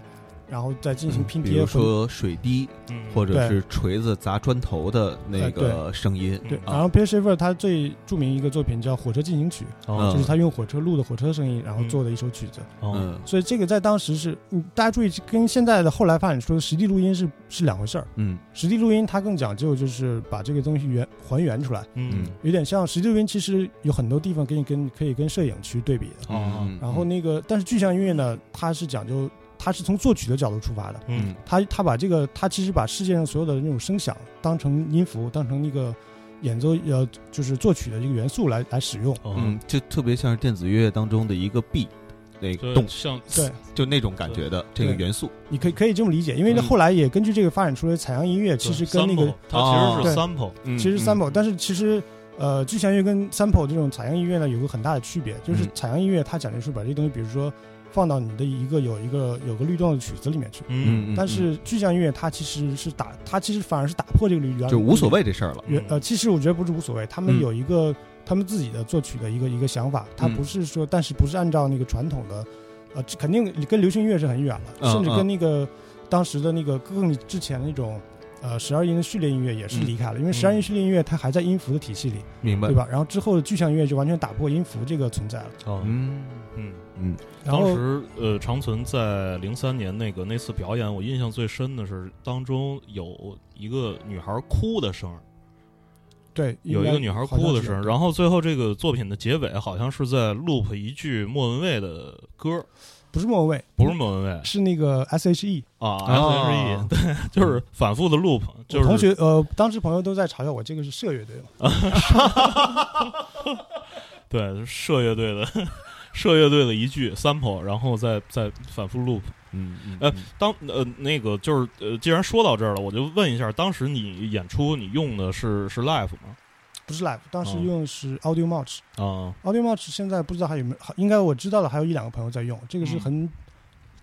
Speaker 3: 然后再进行拼贴。
Speaker 1: 嗯比如说水滴
Speaker 2: 嗯
Speaker 1: 或者是锤子砸砖头的那
Speaker 3: 哎
Speaker 1: 个声音。
Speaker 3: 对，
Speaker 1: 啊
Speaker 3: 然后 Pierre Schaeffer 他最著名一个作品叫《火车进行曲》，
Speaker 2: 哦
Speaker 3: 就是他用火车录的火车声音，然后做的一首曲子。
Speaker 2: 哦
Speaker 1: 嗯
Speaker 3: 所以这个在当时是，嗯，大家注意，跟现在的后来发展出的实地录音是是两回事儿。
Speaker 1: 嗯
Speaker 3: 实地录音它更讲究就是把这个东西原还原出来，
Speaker 2: 嗯
Speaker 3: 有点像实地录音，其实有很多地方可以跟可以跟摄影去对比的。
Speaker 2: 哦
Speaker 1: 嗯
Speaker 3: 然后那个，但是具象音乐呢，它是讲究，它是从作曲的角度出发的。
Speaker 2: 嗯。
Speaker 3: 他他把这个，他其实把世界上所有的那种声响当成音符，当成那个演奏呃，就是作曲的这个元素来来使用。
Speaker 2: 哦。
Speaker 1: 嗯，就特别像是电子乐乐当中的一个 B，那个
Speaker 2: 对
Speaker 1: 动，
Speaker 2: 像
Speaker 3: 对，
Speaker 1: 就那种感觉的这个元素。
Speaker 3: 你可以可以这么理解，因为
Speaker 1: 嗯。
Speaker 3: 后来也根据这个发展出来采样音乐，其实跟那个
Speaker 2: 它其实是 sample，
Speaker 1: 嗯
Speaker 3: 其实 sample，、但是其实呃，具象音乐跟 sample 这种采样音乐呢有个很大的区别，就是
Speaker 1: 嗯。
Speaker 3: 采样音乐它讲究是把这东西，比如说放到你的一个有一个有个律动的曲子里面去，
Speaker 2: 嗯
Speaker 3: 但是具象音乐它其实是打，它其实反而是打破这个律原
Speaker 1: 就无所。谓这事儿了。
Speaker 3: 原呃，其实我觉得不是无所谓，他们
Speaker 1: 嗯
Speaker 3: 有一个、他们自己的作曲的一个一个想法，它
Speaker 1: 嗯
Speaker 3: 不是说，但是不是按照那个传统的，呃，肯定跟流行音乐是很远了，
Speaker 1: 嗯
Speaker 3: 甚至
Speaker 1: 嗯
Speaker 3: 跟那个当时的那个更之前的那种呃十二音的序列音乐也是离开了，因为
Speaker 2: 嗯
Speaker 3: 十二音序列音乐它还在音符的体系里，
Speaker 1: 明白
Speaker 3: 对？吧？然后之后的具象音乐就完全打破音符这个存在了。
Speaker 2: 哦
Speaker 1: 嗯
Speaker 2: 嗯。
Speaker 1: 嗯
Speaker 3: 然后
Speaker 2: 当时呃，长存在零三年那个那次表演，我印象最深的是当中有一个女孩哭的声儿，
Speaker 3: 对，
Speaker 2: 有一个女孩哭的声儿，然后最后这个作品的结尾好像是在 loop 一句莫文蔚的歌，
Speaker 3: 不是莫文蔚，
Speaker 2: 不是莫文蔚。
Speaker 3: 是那个 S H E。
Speaker 2: 啊
Speaker 1: 啊
Speaker 2: ，S H E，对，就是反复的 loop，就是
Speaker 3: 我同学呃，当时朋友都在嘲笑我这个是社乐队嘛，
Speaker 2: 对社乐队的 社乐队的一句 sample，然后再再反复 loop。
Speaker 1: 嗯嗯
Speaker 2: 呃当呃那个就是呃，既然说到这儿了，我就问一下，当时你演出你用的是是 live 吗？
Speaker 3: 不是 live，当时
Speaker 2: 哦
Speaker 3: 用的是 Audio Match。
Speaker 2: 啊
Speaker 3: Audio Match 现在不知道还有没有，应该我知道的还有一两个朋友在用。这个是
Speaker 2: 嗯
Speaker 3: 很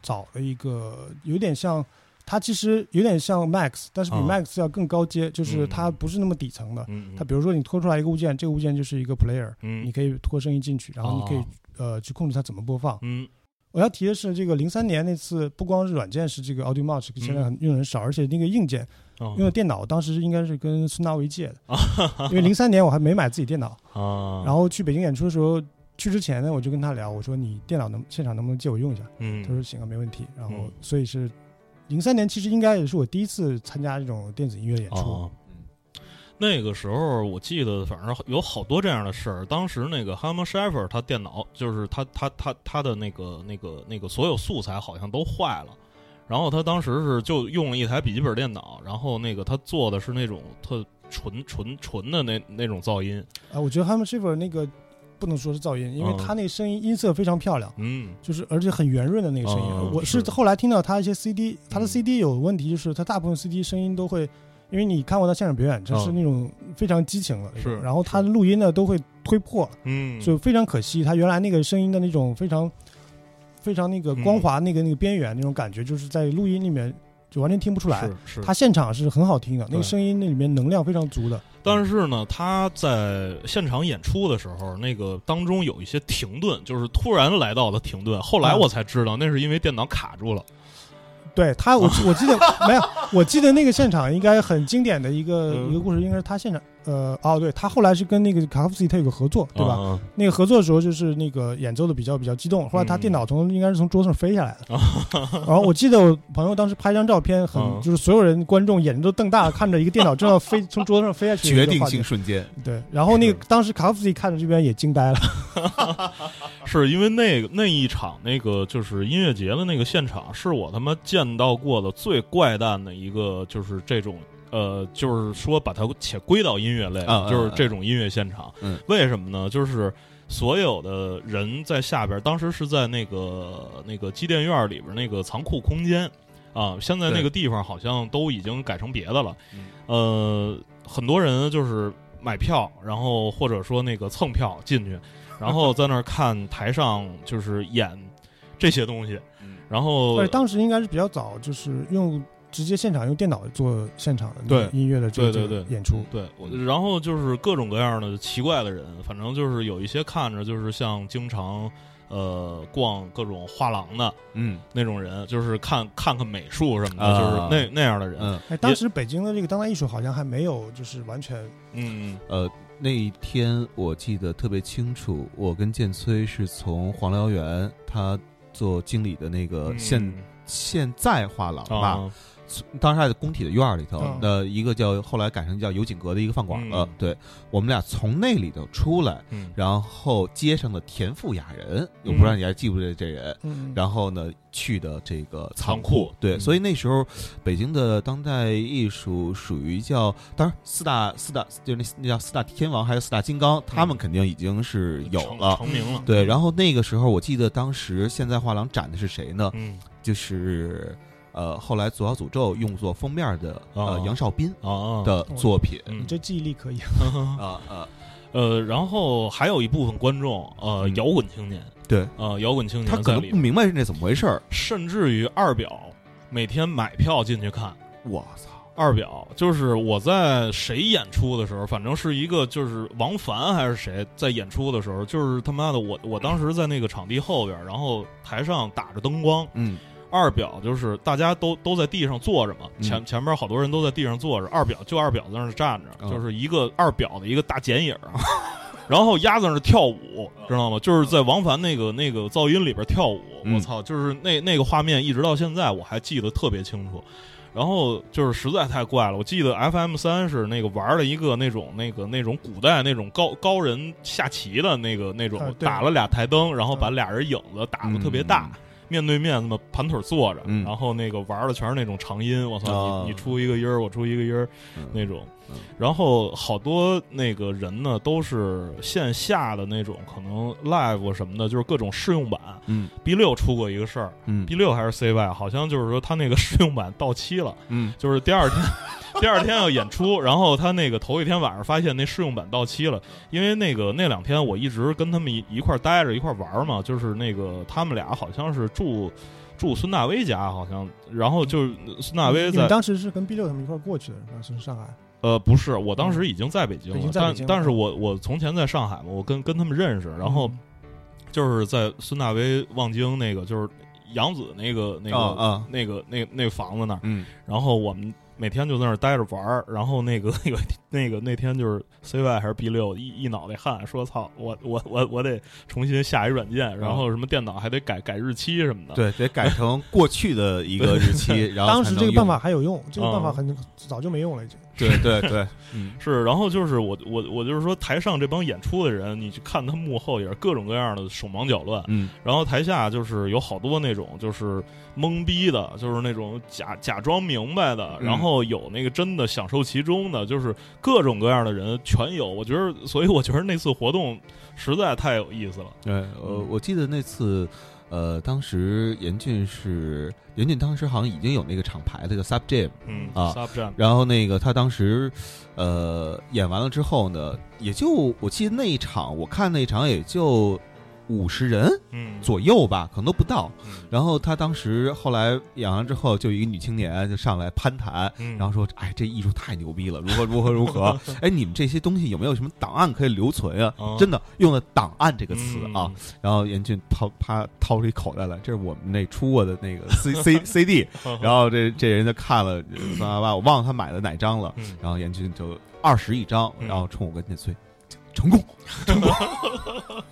Speaker 3: 早的一个，有点像，它其实有点像 Max，但是比
Speaker 2: 啊
Speaker 3: Max 要更高阶，就是
Speaker 2: 嗯
Speaker 3: 它不是那么底层的。
Speaker 2: 嗯，
Speaker 3: 它比如说你拖出来一个物件，这个物件就是一个 player，
Speaker 2: 嗯
Speaker 3: 你可以拖声音进去，然后你可以
Speaker 2: 哦
Speaker 3: 呃去控制它怎么播放。
Speaker 2: 嗯。
Speaker 3: 我要提的是，这个零三年那次，不光是软件是这个 Audio March，现在很用的人少，而且那个硬件
Speaker 2: 哦。
Speaker 3: 用的电脑当时应该是跟孙大为借的，因为零三年我还没买自己电脑，
Speaker 2: 啊，
Speaker 3: 然后去北京演出的时候，去之前呢，我就跟他聊，我说你电脑能现场能不能借我用一下？
Speaker 2: 嗯。
Speaker 3: 他说行啊，没问题。然后
Speaker 2: 嗯。
Speaker 3: 所以是零三年，其实应该也是我第一次参加这种电子音乐演出。
Speaker 2: 哦，那个时候我记得，反正有好多这样的事儿。当时那个 Hammer Sheffer 他电脑就是他他他他的那个那个那个所有素材好像都坏了，然后他当时是就用了一台笔记本电脑，然后那个他做的是那种特纯纯纯的那那种噪音，
Speaker 3: 啊，我觉得 Hammer s h e f e r 那个不能说是噪音，因为
Speaker 2: 嗯
Speaker 3: 他那个声音音色非常漂亮。
Speaker 2: 嗯
Speaker 3: 就是而且很圆润的那个声音，
Speaker 2: 嗯
Speaker 3: 我是
Speaker 2: 是
Speaker 3: 后来听到他一些 CD，他的
Speaker 2: 嗯
Speaker 3: CD 有问题，就是他大部分 CD 声音都会，因为你看过他现场表演，就是
Speaker 2: 嗯
Speaker 3: 那种非常激情的那种，
Speaker 2: 是
Speaker 3: 然后他的录音呢都会推破，
Speaker 2: 嗯，
Speaker 3: 就非常可惜，他原来那个声音的那种非常非常那个光滑那个那个边缘那种感觉，就是在录音里面就完全听不出来。
Speaker 2: 是是
Speaker 3: 他现场是很好听的，那个声音那里面能量非常足的。
Speaker 2: 但是呢，他在现场演出的时候，那个当中有一些停顿，就是突然来到了停顿。后来
Speaker 3: 啊
Speaker 2: 我才知道，那是因为电脑卡住了。
Speaker 3: 对他，我 我记得没有，我记得那个现场应该很经典的一个、
Speaker 2: 嗯
Speaker 3: 一个故事，应该是他现场，呃，哦，对他后来是跟那个卡夫斯基他有个合作，对吧？
Speaker 2: 啊
Speaker 3: 那个合作的时候就是那个演奏的比较比较激动，后来他
Speaker 2: 嗯
Speaker 3: 电脑从应该是从桌子上飞下来的，然后我记得我朋友当时拍张照片，很、
Speaker 2: 嗯
Speaker 3: 就是所有人观众眼睛都瞪大了，看着一个电脑正要飞从桌子上飞下去
Speaker 1: 决定性瞬间，
Speaker 3: 对，然后那个当时卡夫斯基看着这边也惊呆了，
Speaker 2: 是因为那个那一场那个就是音乐节的那个现场，是我他妈见到过的最怪诞的一个，就是这种呃，就是说把它且归到音乐类，就是这种音乐现场。
Speaker 1: 嗯
Speaker 2: 为什么呢？就是所有的人在下边，当时是在那个那个机电院里边那个仓库空间啊，现在那个地方好像都已经改成别的了。
Speaker 1: 嗯
Speaker 2: 呃，很多人就是买票，然后或者说那个蹭票进去，然后在那儿看台上就是演这些东西，
Speaker 1: 嗯。
Speaker 2: 然后
Speaker 3: 对，当时应该是比较早，就是用直接现场用电脑做现场的那个
Speaker 2: 对。
Speaker 3: 音乐的这个
Speaker 2: 对对对。
Speaker 3: 演出，
Speaker 2: 对，然后就是各种各样的奇怪的人，反正就是有一些看着就是像经常呃逛各种画廊的
Speaker 1: 嗯。
Speaker 2: 那种人，就是看看看美术什么的，
Speaker 1: 啊。
Speaker 2: 就是那那样的人。
Speaker 1: 嗯。
Speaker 3: 哎，当时北京的这个当代艺术好像还没有就是完全
Speaker 2: 嗯。
Speaker 1: 呃，那一天我记得特别清楚，我跟建崔是从黄辽源他做经理的那个
Speaker 2: 嗯。
Speaker 1: 现、现在画廊吧，
Speaker 2: 啊
Speaker 1: 当时还在工体的院儿里头
Speaker 3: 嗯
Speaker 1: 的一个叫后来改成叫油井阁的一个饭馆了。
Speaker 2: 嗯
Speaker 1: 对我们俩从那里头出来，
Speaker 2: 嗯
Speaker 1: 然后接上的田富雅人，我不知道你还记不记得这人。
Speaker 3: 嗯，
Speaker 1: 然后呢，去的这个仓
Speaker 2: 仓库
Speaker 1: 对，
Speaker 2: 嗯
Speaker 1: 所以那时候北京的当代艺术属于叫，当然四大四大就那那叫四大天王还有四大金刚，他们肯定已经是有
Speaker 2: 成
Speaker 1: 了。
Speaker 2: 成名了。
Speaker 1: 对，然后那个时候我记得当时现在画廊展的是谁呢？
Speaker 2: 嗯
Speaker 1: 就是呃后来《左小诅咒》用作封面的呃
Speaker 2: 哦
Speaker 1: 杨少斌
Speaker 2: 啊
Speaker 1: 的作品
Speaker 2: 嗯
Speaker 3: 你这记忆力可以。
Speaker 1: 啊啊，
Speaker 2: 呃，然后还有一部分观众，呃，
Speaker 1: 嗯
Speaker 2: 摇滚青年，
Speaker 1: 对
Speaker 2: 呃，摇滚青年
Speaker 1: 他可能不明白是那怎么回事儿。
Speaker 2: 甚至于二表每天买票进去看。
Speaker 1: 我操！
Speaker 2: 二表就是我在谁演出的时候，反正是一个就是王凡还是谁在演出的时候，就是他妈的我我当时在那个场地后边，然后台上打着灯光，
Speaker 1: 嗯
Speaker 2: 二表就是大家都都在地上坐着嘛，
Speaker 1: 嗯
Speaker 2: 前前面好多人都在地上坐着，二表就二表在那儿站着，
Speaker 1: 嗯
Speaker 2: 就是一个二表的一个大剪影儿，然后鸭在那儿跳舞，知道吗？就是在王凡那个那个噪音里边跳舞，
Speaker 1: 嗯
Speaker 2: 我操！就是那那个画面，一直到现在我还记得特别清楚。然后就是实在太怪了，我记得 FM 三是那个玩了一个那种那个那种古代那种高高人下棋的那个那种打了俩台灯，然后把俩人影子打的特别大，面对面那么盘腿坐着，
Speaker 1: 嗯。
Speaker 2: 然后那个玩的全是那种长音，我操，
Speaker 1: 哦。
Speaker 2: 你你出一个音儿，我出一个音儿
Speaker 1: 嗯。
Speaker 2: 那种
Speaker 1: 嗯。
Speaker 2: 然后好多那个人呢，都是线下的那种，可能 live 什么的，就是各种试用版。
Speaker 1: 嗯
Speaker 2: B 六出过一个事儿
Speaker 1: 嗯
Speaker 2: ，B 六还是 CY，好像就是说他那个试用版到期了，
Speaker 1: 嗯
Speaker 2: 就是第二天，第二天要演出，然后他那个头一天晚上发现那试用版到期了，因为那个那两天我一直跟他们一一块儿待着一块儿玩嘛，就是那个他们俩好像是住住孙大威家，好像，然后就是孙大威在
Speaker 3: 你们当时是跟 B 六他们一块儿过去的，是吧？是上海。
Speaker 2: 呃，不是，我当时已经在北京了，但但是我我从前在上海嘛，我跟跟他们认识，然后
Speaker 3: 嗯。
Speaker 2: 就是在孙大威望京那个就是杨子那个那个、那个那那房子那儿，
Speaker 1: 嗯。
Speaker 2: 然后我们每天就在那儿待着玩儿，然后那个 那个那个那天就是 CY 还是 B 六一一脑袋汗，说操，我我我我得重新下一软件，然后什么电脑还得改改日期什么的，
Speaker 1: 对，得改成过去的一个日期，然后
Speaker 3: 当时这个办法还有用，这个办法
Speaker 2: 嗯
Speaker 3: 很早就没用了，已经。
Speaker 1: 对对对，嗯。
Speaker 2: 是，然后就是我我我就是说台上这帮演出的人，你去看他幕后也是各种各样的手忙脚乱，
Speaker 1: 嗯。
Speaker 2: 然后台下就是有好多那种就是懵逼的，就是那种假假装明白的，
Speaker 1: 嗯。
Speaker 2: 然后有那个真的享受其中的，就是各种各样的人全有。我觉得，所以我觉得那次活动实在太有意思了。
Speaker 1: 对，呃，我记得那次，呃，当时严俊是严俊当时好像已经有那个厂牌了叫 Sub Jam，
Speaker 2: 嗯
Speaker 1: 啊
Speaker 2: s u b Jam
Speaker 1: 然后那个他当时，呃，演完了之后呢，也就我记得那一场，我看那一场也就五十人
Speaker 2: 嗯
Speaker 1: 左右吧，可能都不到。
Speaker 2: 嗯
Speaker 1: 然后他当时后来演完之后，就有一个女青年就上来攀谈，
Speaker 2: 嗯
Speaker 1: 然后说：“哎，这艺术太牛逼了，如何如何如何？哎，你们这些东西有没有什么档案可以留存啊？
Speaker 2: 哦
Speaker 1: 真的用了‘档案’这个词
Speaker 2: 嗯
Speaker 1: 啊。然后严俊掏啪掏出一口袋来，这是我们那出过的那个 C C C D。然后这这人就看了三八八，我忘了他买的哪张了。
Speaker 2: 嗯
Speaker 1: 然后严俊就二十一张，
Speaker 2: 嗯
Speaker 1: 然后冲我跟念崔，成功，成功，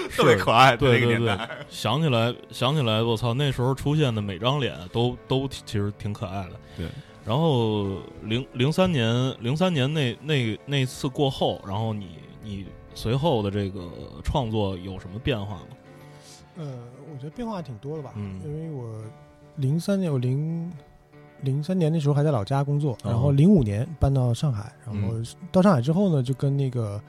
Speaker 1: 特别可爱，
Speaker 2: 对对对
Speaker 1: 那个年代。
Speaker 2: 想起来想起来，我操，那时候出现的每张脸都都其实挺可爱的。
Speaker 1: 对，
Speaker 2: 然后零零三年零三年那那那次过后，然后你你随后的这个创作有什么变化吗？
Speaker 3: 呃，我觉得变化挺多的吧，
Speaker 2: 嗯
Speaker 3: 因为我零三年我零零三年那时候还在老家工作，
Speaker 2: 哦
Speaker 3: 然后零五年搬到上海，然后到上海之后呢，就跟那个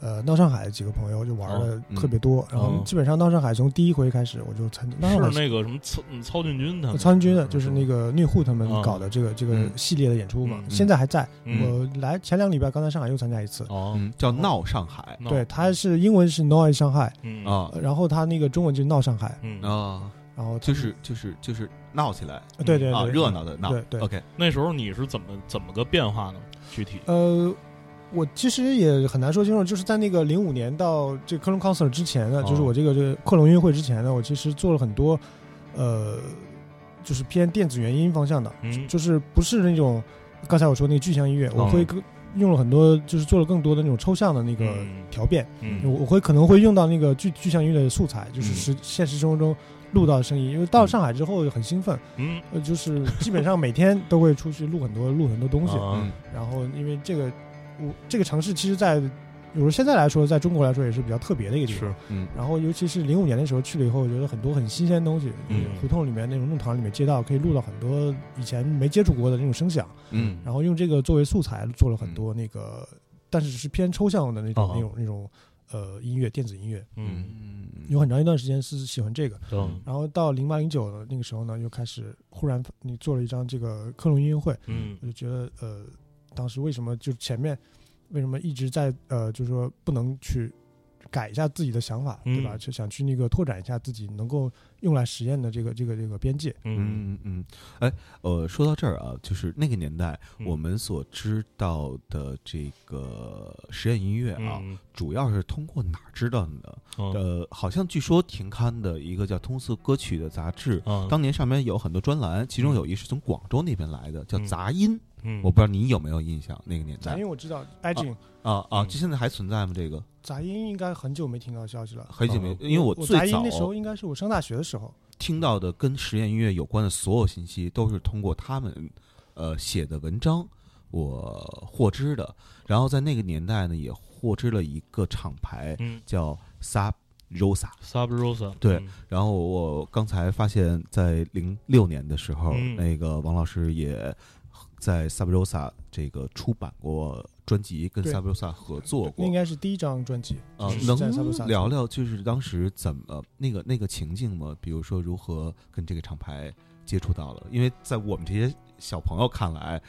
Speaker 3: 呃闹上海的几个朋友就玩的
Speaker 1: 嗯
Speaker 3: 特别多，然后
Speaker 2: 哦
Speaker 3: 基本上闹上海从第一回开始我就参加，
Speaker 2: 是那个什么曹嗯曹俊军他们，
Speaker 3: 曹俊军的，就是那个虐户他们
Speaker 2: 哦
Speaker 3: 搞的这个这个
Speaker 1: 嗯
Speaker 3: 系列的演出嘛，
Speaker 2: 嗯
Speaker 3: 现在还在。
Speaker 2: 嗯
Speaker 3: 我来前两个礼拜刚在上海又参加一次，
Speaker 1: 叫闹上海
Speaker 3: 对，它是英文是 Noise 上海，
Speaker 2: 嗯
Speaker 1: 啊
Speaker 3: 然后他那个中文就是闹上海，
Speaker 2: 嗯
Speaker 1: 啊，
Speaker 3: 然后
Speaker 1: 就是就是就是闹起来啊，
Speaker 3: 对对对
Speaker 1: 热闹的闹。
Speaker 3: 对对
Speaker 1: OK，
Speaker 2: 那时候你是怎么怎么个变化呢？具体
Speaker 3: 呃，我其实也很难说清楚，就是在那个零五年到这个科隆 concert 之前呢，
Speaker 2: 哦。
Speaker 3: 就是我这个这个克隆音乐会之前呢，我其实做了很多，呃，就是偏电子原音方向的，
Speaker 2: 嗯。
Speaker 3: 就是不是那种刚才我说那个具象音乐，我会更用了很多，就是做了更多的那种抽象的那个
Speaker 2: 嗯。
Speaker 3: 调变，
Speaker 2: 嗯。
Speaker 3: 我我会可能会用到那个具具象音乐的素材，就是
Speaker 1: 嗯。
Speaker 3: 实现实生活中录到的声音，因为到了上海之后很兴奋，
Speaker 2: 嗯。
Speaker 3: 呃，就是基本上每天都会出去录很多录很多东西，
Speaker 2: 啊
Speaker 1: 嗯
Speaker 3: 然后因为这个我这个城市其实在，比如说现在来说，在中国来说也是比较特别的一个地方。
Speaker 2: 是。
Speaker 1: 嗯。
Speaker 3: 然后尤其是零五年的时候去了以后，我觉得很多很新鲜的东西，
Speaker 2: 嗯。
Speaker 3: 胡同里面那种弄堂里面街道可以录到很多以前没接触过的那种声响，
Speaker 1: 嗯。
Speaker 3: 然后用这个作为素材做了很多那个，但是是偏抽象的那种、
Speaker 2: 哦。
Speaker 3: 那种那种呃音乐电子音乐，
Speaker 2: 嗯。
Speaker 1: 嗯
Speaker 3: 有很长一段时间是喜欢这个。
Speaker 2: 嗯。
Speaker 3: 然后到零八零九的那个时候呢，又开始忽然你做了一张这个克隆音乐会，
Speaker 2: 嗯。
Speaker 3: 我就觉得呃，当时为什么就前面为什么一直在呃，就是说不能去改一下自己的想法，
Speaker 2: 嗯
Speaker 3: 对吧？就想去那个拓展一下自己能够用来实验的这个这个这个边界。
Speaker 2: 嗯。
Speaker 1: 嗯嗯，哎，呃，说到这儿啊，就是那个年代
Speaker 2: 嗯。
Speaker 1: 我们所知道的这个实验音乐啊，
Speaker 2: 嗯。
Speaker 1: 主要是通过哪儿知道的呃，好像据说停刊的一个叫《通俗歌曲》的杂志，
Speaker 2: 嗯。
Speaker 1: 当年上面有很多专栏，其中有一是从广州那边来的，叫
Speaker 2: 嗯。
Speaker 1: 杂音。
Speaker 2: 嗯，
Speaker 1: 我不知道你有没有印象，那个年代
Speaker 3: 杂音我知道 i g
Speaker 1: 啊啊，
Speaker 2: 嗯
Speaker 1: 这现在还存在吗？这个
Speaker 3: 杂音应该很久没听到消息了。
Speaker 1: 很久没
Speaker 2: 哦，
Speaker 1: 因为我
Speaker 3: 我
Speaker 1: 最早
Speaker 3: 杂音那时候应该是我上大学的时候。
Speaker 1: 听到的跟实验音乐有关的所有信息，都是通过他们呃写的文章我获知的。然后在那个年代呢，也获知了一个厂牌
Speaker 2: 嗯
Speaker 1: 叫 Sub Rosa。
Speaker 2: Sub Rosa
Speaker 1: 对
Speaker 2: 嗯
Speaker 1: 然后我刚才发现，在零六年的时候，
Speaker 2: 嗯
Speaker 1: 那个王老师也在 Sabrosa 这个出版过专辑，跟 Sabrosa 合作过
Speaker 3: 那应。该是第一张专辑
Speaker 1: 啊
Speaker 3: 就是，
Speaker 1: 能聊聊就是当时怎么那个那个情境吗？比如说如何跟这个厂牌接触到了？因为在我们这些小朋友看来，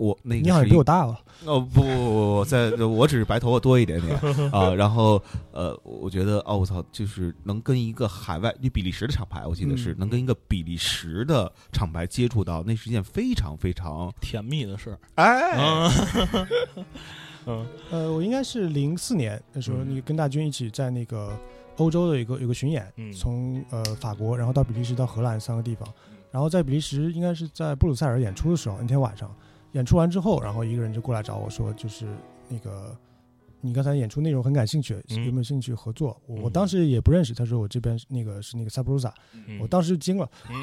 Speaker 1: 我那个
Speaker 3: 你好像比我大了。
Speaker 1: 哦不不不不，在我只是白头发多一点点啊。然后呃，我觉得哦我操，就是能跟一个海外就比利时的厂牌，我记得是、
Speaker 3: 嗯
Speaker 1: 能跟一个比利时的厂牌接触到，那是一件非常非常
Speaker 2: 甜蜜的事儿。
Speaker 1: 哎
Speaker 2: 嗯 嗯
Speaker 3: 呃，我应该是零四年那时候，
Speaker 2: 嗯
Speaker 3: 你跟大军一起在那个欧洲的一个有个巡演，
Speaker 2: 嗯
Speaker 3: 从呃法国，然后到比利时到荷兰三个地方，然后在比利时应该是在布鲁塞尔演出的时候，那天晚上演出完之后，然后一个人就过来找我说，就是那个你刚才演出内容很感兴趣，
Speaker 2: 嗯。
Speaker 3: 有没有兴趣合作？我当时也不认识，他说我这边那个是那个 Sabrosa，
Speaker 2: 嗯。
Speaker 3: 我当时惊了，
Speaker 2: 嗯。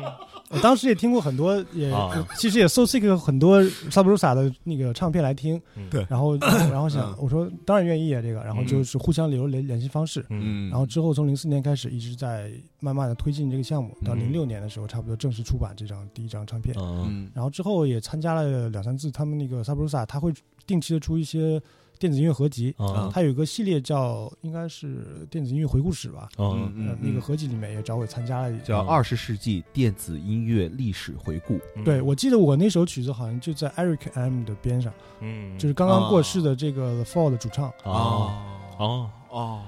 Speaker 3: 我当时也听过很多，也、
Speaker 2: 啊。
Speaker 3: 其实也搜 seek 很多 Sabrosa 的那个唱片来听，
Speaker 2: 嗯。
Speaker 1: 对
Speaker 3: 然后 然后想
Speaker 1: 嗯。
Speaker 3: 我说当然愿意啊这个，然后就是互相留联联系方式，
Speaker 2: 嗯。
Speaker 3: 然后之后从零四年开始一直在慢慢的推进这个项目，到
Speaker 2: 嗯。
Speaker 3: 零六年的时候差不多正式出版这张第一张唱片，
Speaker 2: 嗯。
Speaker 1: 嗯。
Speaker 3: 然后之后也参加了两三次他们那个 Sabrosa，他会定期的出一些电子音乐合集，
Speaker 2: 啊。
Speaker 3: 他有一个系列叫应该是电子音乐回顾史吧，
Speaker 2: 嗯
Speaker 3: 呃那个合集里面也找我参加了。
Speaker 1: 叫二十世纪电子音乐历史回顾。
Speaker 2: 嗯。
Speaker 3: 对，我记得我那首曲子好像就在 Eric M 的边上，
Speaker 2: 嗯。
Speaker 3: 就是刚刚过世的这个 The Fall 的主唱。
Speaker 2: 哦。哦，
Speaker 1: 哦，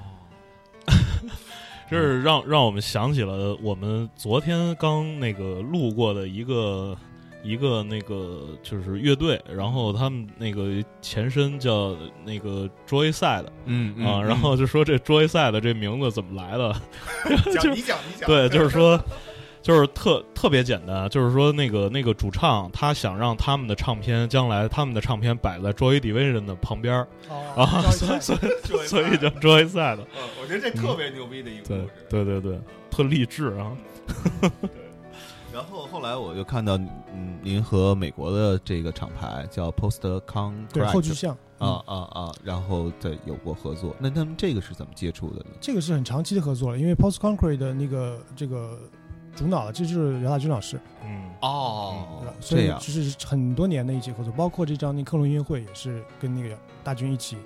Speaker 2: 这是让让我们想起了我们昨天刚那个路过的一个一个那个就是乐队，然后他们那个前身叫那个 Joyside
Speaker 1: 嗯
Speaker 2: 啊，然后就说这 Joyside 这名字怎么来的？
Speaker 1: 讲 你讲你讲
Speaker 2: 对，就是说。就是特特别简单，就是说那个那个主唱他想让他们的唱片将来他们的唱片摆在 Joy Division 的旁边儿啊，所以所以所以叫 Joyside。
Speaker 1: 我觉得这特别牛逼的一个
Speaker 2: 对对对对，特励志啊！
Speaker 1: 然后后来我就看到，嗯，您和美国的这个厂牌叫 Post
Speaker 3: 对
Speaker 1: Concrete
Speaker 3: 后具象
Speaker 1: 啊，啊啊，然后再有过合作。那他们这个是怎么接触的呢？
Speaker 3: 这个是很长期的合作了，因为 Post Concrete 的那个这个主脑这就是姚大军老师，
Speaker 2: 嗯
Speaker 1: 哦？
Speaker 3: 所以
Speaker 1: 这样
Speaker 3: 就是很多年的一起合作，包括这张那克隆音乐会也是跟那个大军一起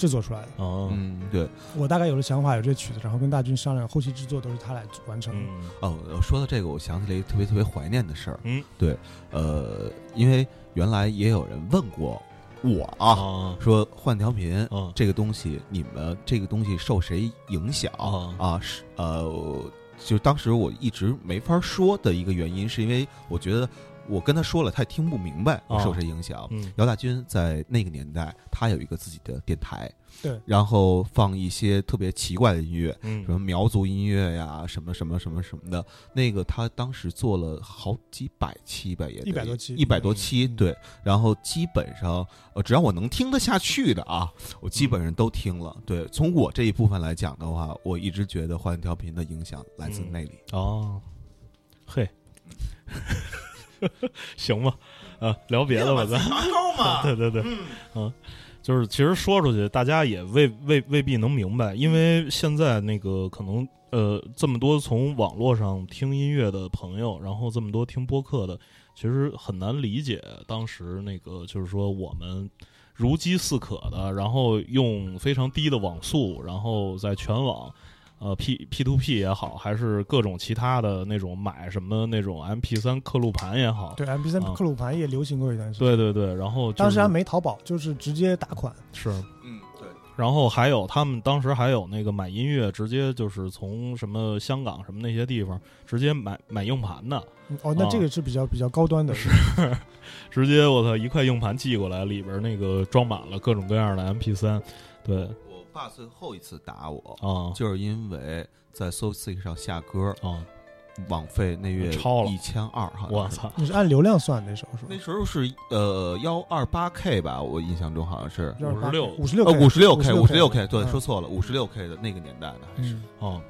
Speaker 3: 制作出来的。
Speaker 2: 哦
Speaker 1: 嗯，对，
Speaker 3: 我大概有了想法，有这曲子，然后跟大军商量，后期制作都是他来完成的。
Speaker 2: 嗯
Speaker 1: 哦，说到这个，我想起了一个特别特别怀念的事儿。
Speaker 2: 嗯，
Speaker 1: 对，呃，因为原来也有人问过我啊，
Speaker 2: 啊
Speaker 1: 说换调频
Speaker 2: 啊
Speaker 1: 这个东西，你们这个东西受谁影响
Speaker 2: 啊
Speaker 1: 啊？是呃，就当时我一直没法说的一个原因，是因为我觉得我跟他说了，他也听不明白我受谁影响。
Speaker 2: 嗯
Speaker 1: 姚大军在那个年代，他有一个自己的电台，
Speaker 3: 对，
Speaker 1: 然后放一些特别奇怪的音乐，
Speaker 2: 嗯
Speaker 1: 什么苗族音乐呀，什么什么什么什么的。那个他当时做了好几百期吧，也
Speaker 3: 100多期
Speaker 1: 一百多期，
Speaker 3: 嗯
Speaker 1: 对。然后基本上，呃，只要我能听得下去的啊，我基本上都听了。对，从我这一部分来讲的话，我一直觉得换调频的影响来自
Speaker 2: 嗯
Speaker 1: 那里。
Speaker 2: 哦，嘿，行吧，啊，聊别的吧，咱。
Speaker 1: 高嘛
Speaker 2: 对 对对，嗯，就是其实说出去，大家也未未未必能明白，因为现在那个可能呃这么多从网络上听音乐的朋友，然后这么多听播客的，其实很难理解当时那个就是说我们如饥似渴的，然后用非常低的网速，然后在全网。呃，P P to P 也好，还是各种其他的那种买什么那种 M P 三刻录盘也好，
Speaker 3: 对，M P 三刻录盘也流行过一段时间。
Speaker 2: 对对对，然后、就是、
Speaker 3: 当时还没淘宝，就是直接打款。
Speaker 2: 是，
Speaker 1: 嗯，对，
Speaker 2: 然后还有他们当时还有那个买音乐，直接就是从什么香港什么那些地方直接买买硬盘的，
Speaker 3: 嗯哦，那
Speaker 2: 啊
Speaker 3: 这个是比较比较高端的，是
Speaker 2: 直接我操一块硬盘寄过来，里边那个装满了各种各样的 MP 三，对
Speaker 1: 我爸最后一次打我，
Speaker 2: 啊
Speaker 1: 就是因为在 So Sick 上下歌，
Speaker 2: 啊，
Speaker 1: 网费那月
Speaker 2: 超了。
Speaker 1: 一千二，好像是。
Speaker 2: 我操，
Speaker 3: 你是按流量算那时候是。吧
Speaker 1: 那？时候是呃幺二八 K 吧，我印象中好像是。
Speaker 2: 五十六。
Speaker 3: 五十六
Speaker 1: 呃五十六 K 五十六
Speaker 3: K
Speaker 1: 对，
Speaker 3: 嗯。
Speaker 1: 说错了，五十六 K 的那个年代的还是。
Speaker 3: 嗯，
Speaker 2: 哦，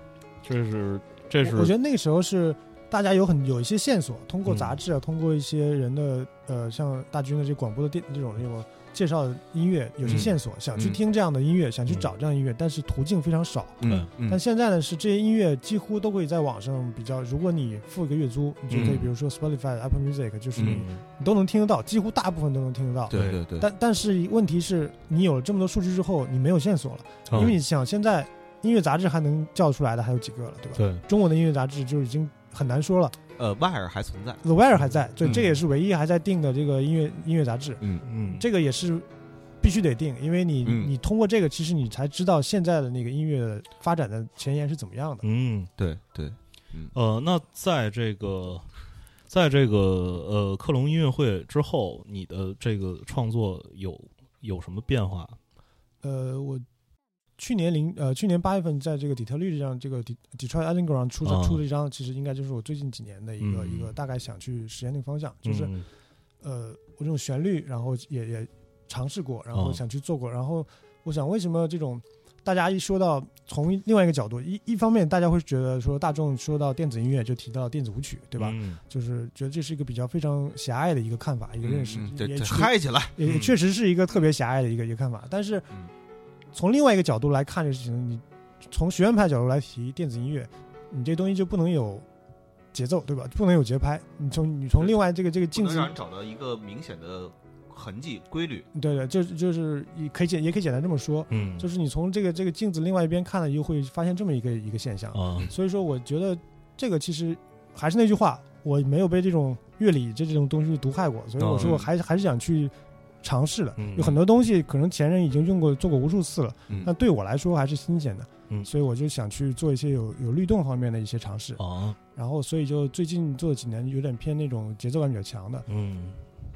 Speaker 2: 这是这是
Speaker 3: 我我觉得那个时候是大家有很有一些线索，通过
Speaker 2: 嗯。
Speaker 3: 杂志啊，通过一些人的呃，像大军的这广播的电这种这种介绍的音乐，有些
Speaker 2: 嗯。
Speaker 3: 线索，想去
Speaker 1: 嗯。
Speaker 3: 听这样的音乐，想去
Speaker 2: 嗯。
Speaker 3: 找这样音乐，但是途径非常少。
Speaker 1: 嗯嗯。
Speaker 3: 但现在呢，是这些音乐几乎都可以在网上比较，如果你付一个月租，你就可以，
Speaker 2: 嗯。
Speaker 3: 比如说 Spotify、Apple Music，就是你
Speaker 2: 嗯。
Speaker 3: 你都能听得到，几乎大部分都能听得到。
Speaker 1: 对对。对，
Speaker 3: 但但是问题是你有了这么多数据之后，你没有线索了，
Speaker 2: 嗯。
Speaker 3: 因为你想现在音乐杂志还能叫出来的还有几个了，对吧？
Speaker 2: 对。
Speaker 3: 中文的音乐杂志就已经很难说了
Speaker 1: 呃，Y 尔还存在
Speaker 3: ，，The Wire 还在，对，
Speaker 1: 嗯。
Speaker 3: 这也是唯一还在定的这个音乐音乐杂志，
Speaker 1: 嗯。
Speaker 2: 嗯。
Speaker 3: 这个也是必须得定，因为你、
Speaker 1: 嗯。
Speaker 3: 你通过这个，其实你才知道现在的那个音乐发展的前沿是怎么样的。
Speaker 2: 嗯。
Speaker 1: 对对，
Speaker 2: 呃，那在这个，在这个呃克隆音乐会之后，你的这个创作有有什么变化？
Speaker 3: 呃，我去年零呃去年八月份在这个底特律这张这个 De- Detroit Underground 出的、
Speaker 2: 啊。
Speaker 3: 出的一张，其实应该就是我最近几年的一个、
Speaker 2: 嗯。
Speaker 3: 一个大概想去实现那个方向，就是、
Speaker 2: 嗯。
Speaker 3: 呃我这种旋律，然后也也尝试过，然后
Speaker 2: 哦
Speaker 3: 想去做过，然后我想为什么这种大家一说到从另外一个角度，一一方面大家会觉得说大众说到电子音乐就提到电子舞曲，对吧？
Speaker 2: 嗯。
Speaker 3: 就是觉得这是一个比较非常狭隘的一个看法，一个认识，也确
Speaker 1: 嗨起来，
Speaker 3: 也确实是一个特别狭隘的一个一个看法。但是
Speaker 1: 嗯
Speaker 3: 从另外一个角度来看这个事情，你从学院派角度来提电子音乐，你这东西就不能有节奏，对吧？不能有节拍。你从你从另外这个这个镜子
Speaker 1: 能让人找到一个明显的痕迹规律，
Speaker 3: 对对，就是就是也可以简也可以简单这么说，
Speaker 2: 嗯，
Speaker 3: 就是你从这个这个镜子另外一边看了，又会发现这么一个一个现象。
Speaker 2: 啊
Speaker 3: 所以说，我觉得这个其实还是那句话，我没有被这种乐理这这种东西毒害过，所以我说
Speaker 1: 嗯
Speaker 3: 我还是还是想去尝试的。
Speaker 2: 嗯
Speaker 3: 有很多东西可能前人已经用过做过无数次了，
Speaker 1: 嗯
Speaker 3: 但对我来说还是新鲜的，
Speaker 2: 嗯
Speaker 3: 所以我就想去做一些有有律动方面的一些尝试。
Speaker 2: 啊
Speaker 3: 然后，所以就最近做的几年有点偏那种节奏感比较强的
Speaker 2: 嗯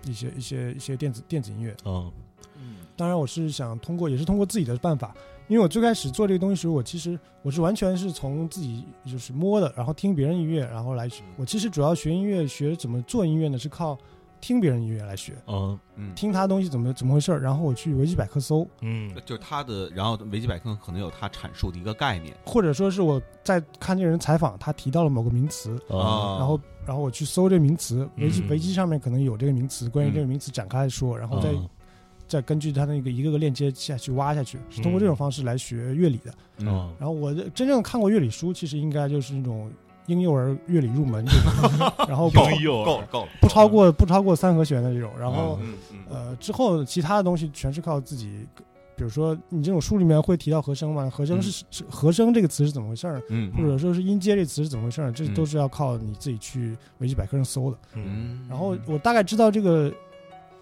Speaker 3: 一些一些一些电子电子音乐。
Speaker 2: 啊
Speaker 1: 嗯
Speaker 3: 当然，我是想通过，也是通过自己的办法，因为我最开始做这个东西时候，我其实我是完全是从自己就是摸的，然后听别人音乐，然后来学。我其实主要学音乐，学怎么做音乐呢，是靠听别人音乐来学，
Speaker 2: 嗯。
Speaker 1: 嗯，
Speaker 3: 听他东西怎么怎么回事儿，然后我去维基百科搜，
Speaker 2: 嗯。
Speaker 1: 就是他的，然后维基百科可能有他阐述的一个概念。
Speaker 3: 或者说是我在看这个人采访，他提到了某个名词，
Speaker 2: 啊
Speaker 3: 然后然后我去搜这个名词，维基
Speaker 2: 嗯
Speaker 3: 维基上面可能有这个名词，关于这个名词展开来说，然后再
Speaker 2: 啊
Speaker 3: 再根据他那个一个个链接下去挖下去，是通过这种方式来学乐理的。
Speaker 1: 嗯
Speaker 2: 啊
Speaker 3: 然后我的真正看过乐理书，其实应该就是那种婴幼儿乐理入门这种，然后
Speaker 1: 够了够了，
Speaker 3: 不超过不超过三和弦的这种。然后
Speaker 1: 嗯嗯
Speaker 3: 呃之后其他的东西全是靠自己，比如说你这种书里面会提到和声嘛，和声是是和声这个词是怎么回事儿，
Speaker 1: 嗯
Speaker 3: 或者说是音阶这词是怎么回事儿，这
Speaker 1: 嗯。
Speaker 3: 都是要靠你自己去维基百科上搜的。
Speaker 2: 嗯
Speaker 1: 嗯，
Speaker 3: 然后我大概知道这个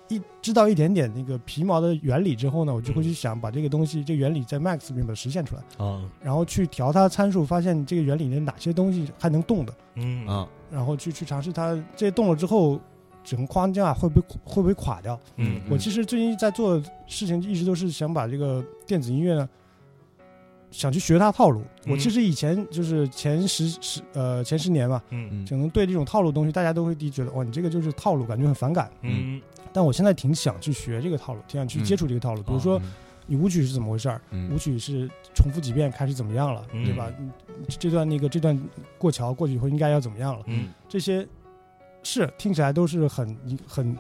Speaker 3: 一知道一点点那个皮毛的原理之后呢，我就会去想把这个东西这个原理在 Max 里面把它实现出来。
Speaker 2: 啊
Speaker 3: 然后去调它参数，发现这个原理的哪些东西还能动的，
Speaker 2: 嗯
Speaker 1: 啊
Speaker 3: 然后去去尝试它这些动了之后，整个框架会不会会不会垮掉？
Speaker 2: 嗯
Speaker 3: 我其实最近在做的事情一直都是想把这个电子音乐呢，想去学他套路。
Speaker 2: 嗯
Speaker 3: 我其实以前就是前十十呃前十年吧，
Speaker 2: 嗯
Speaker 3: 可能对这种套路东西，大家都会第一觉得哇，你这个就是套路，感觉很反感。
Speaker 2: 嗯
Speaker 3: 但我现在挺想去学这个套路，挺想去
Speaker 1: 嗯
Speaker 3: 接触这个套路。比如说
Speaker 1: 嗯
Speaker 3: 你舞曲是怎么回事儿，
Speaker 1: 嗯
Speaker 3: 舞曲是重复几遍开始怎么样了，
Speaker 2: 嗯
Speaker 3: 对吧？嗯这段那个这段过桥过去以后应该要怎么样了？
Speaker 2: 嗯
Speaker 3: 这些是听起来都是很很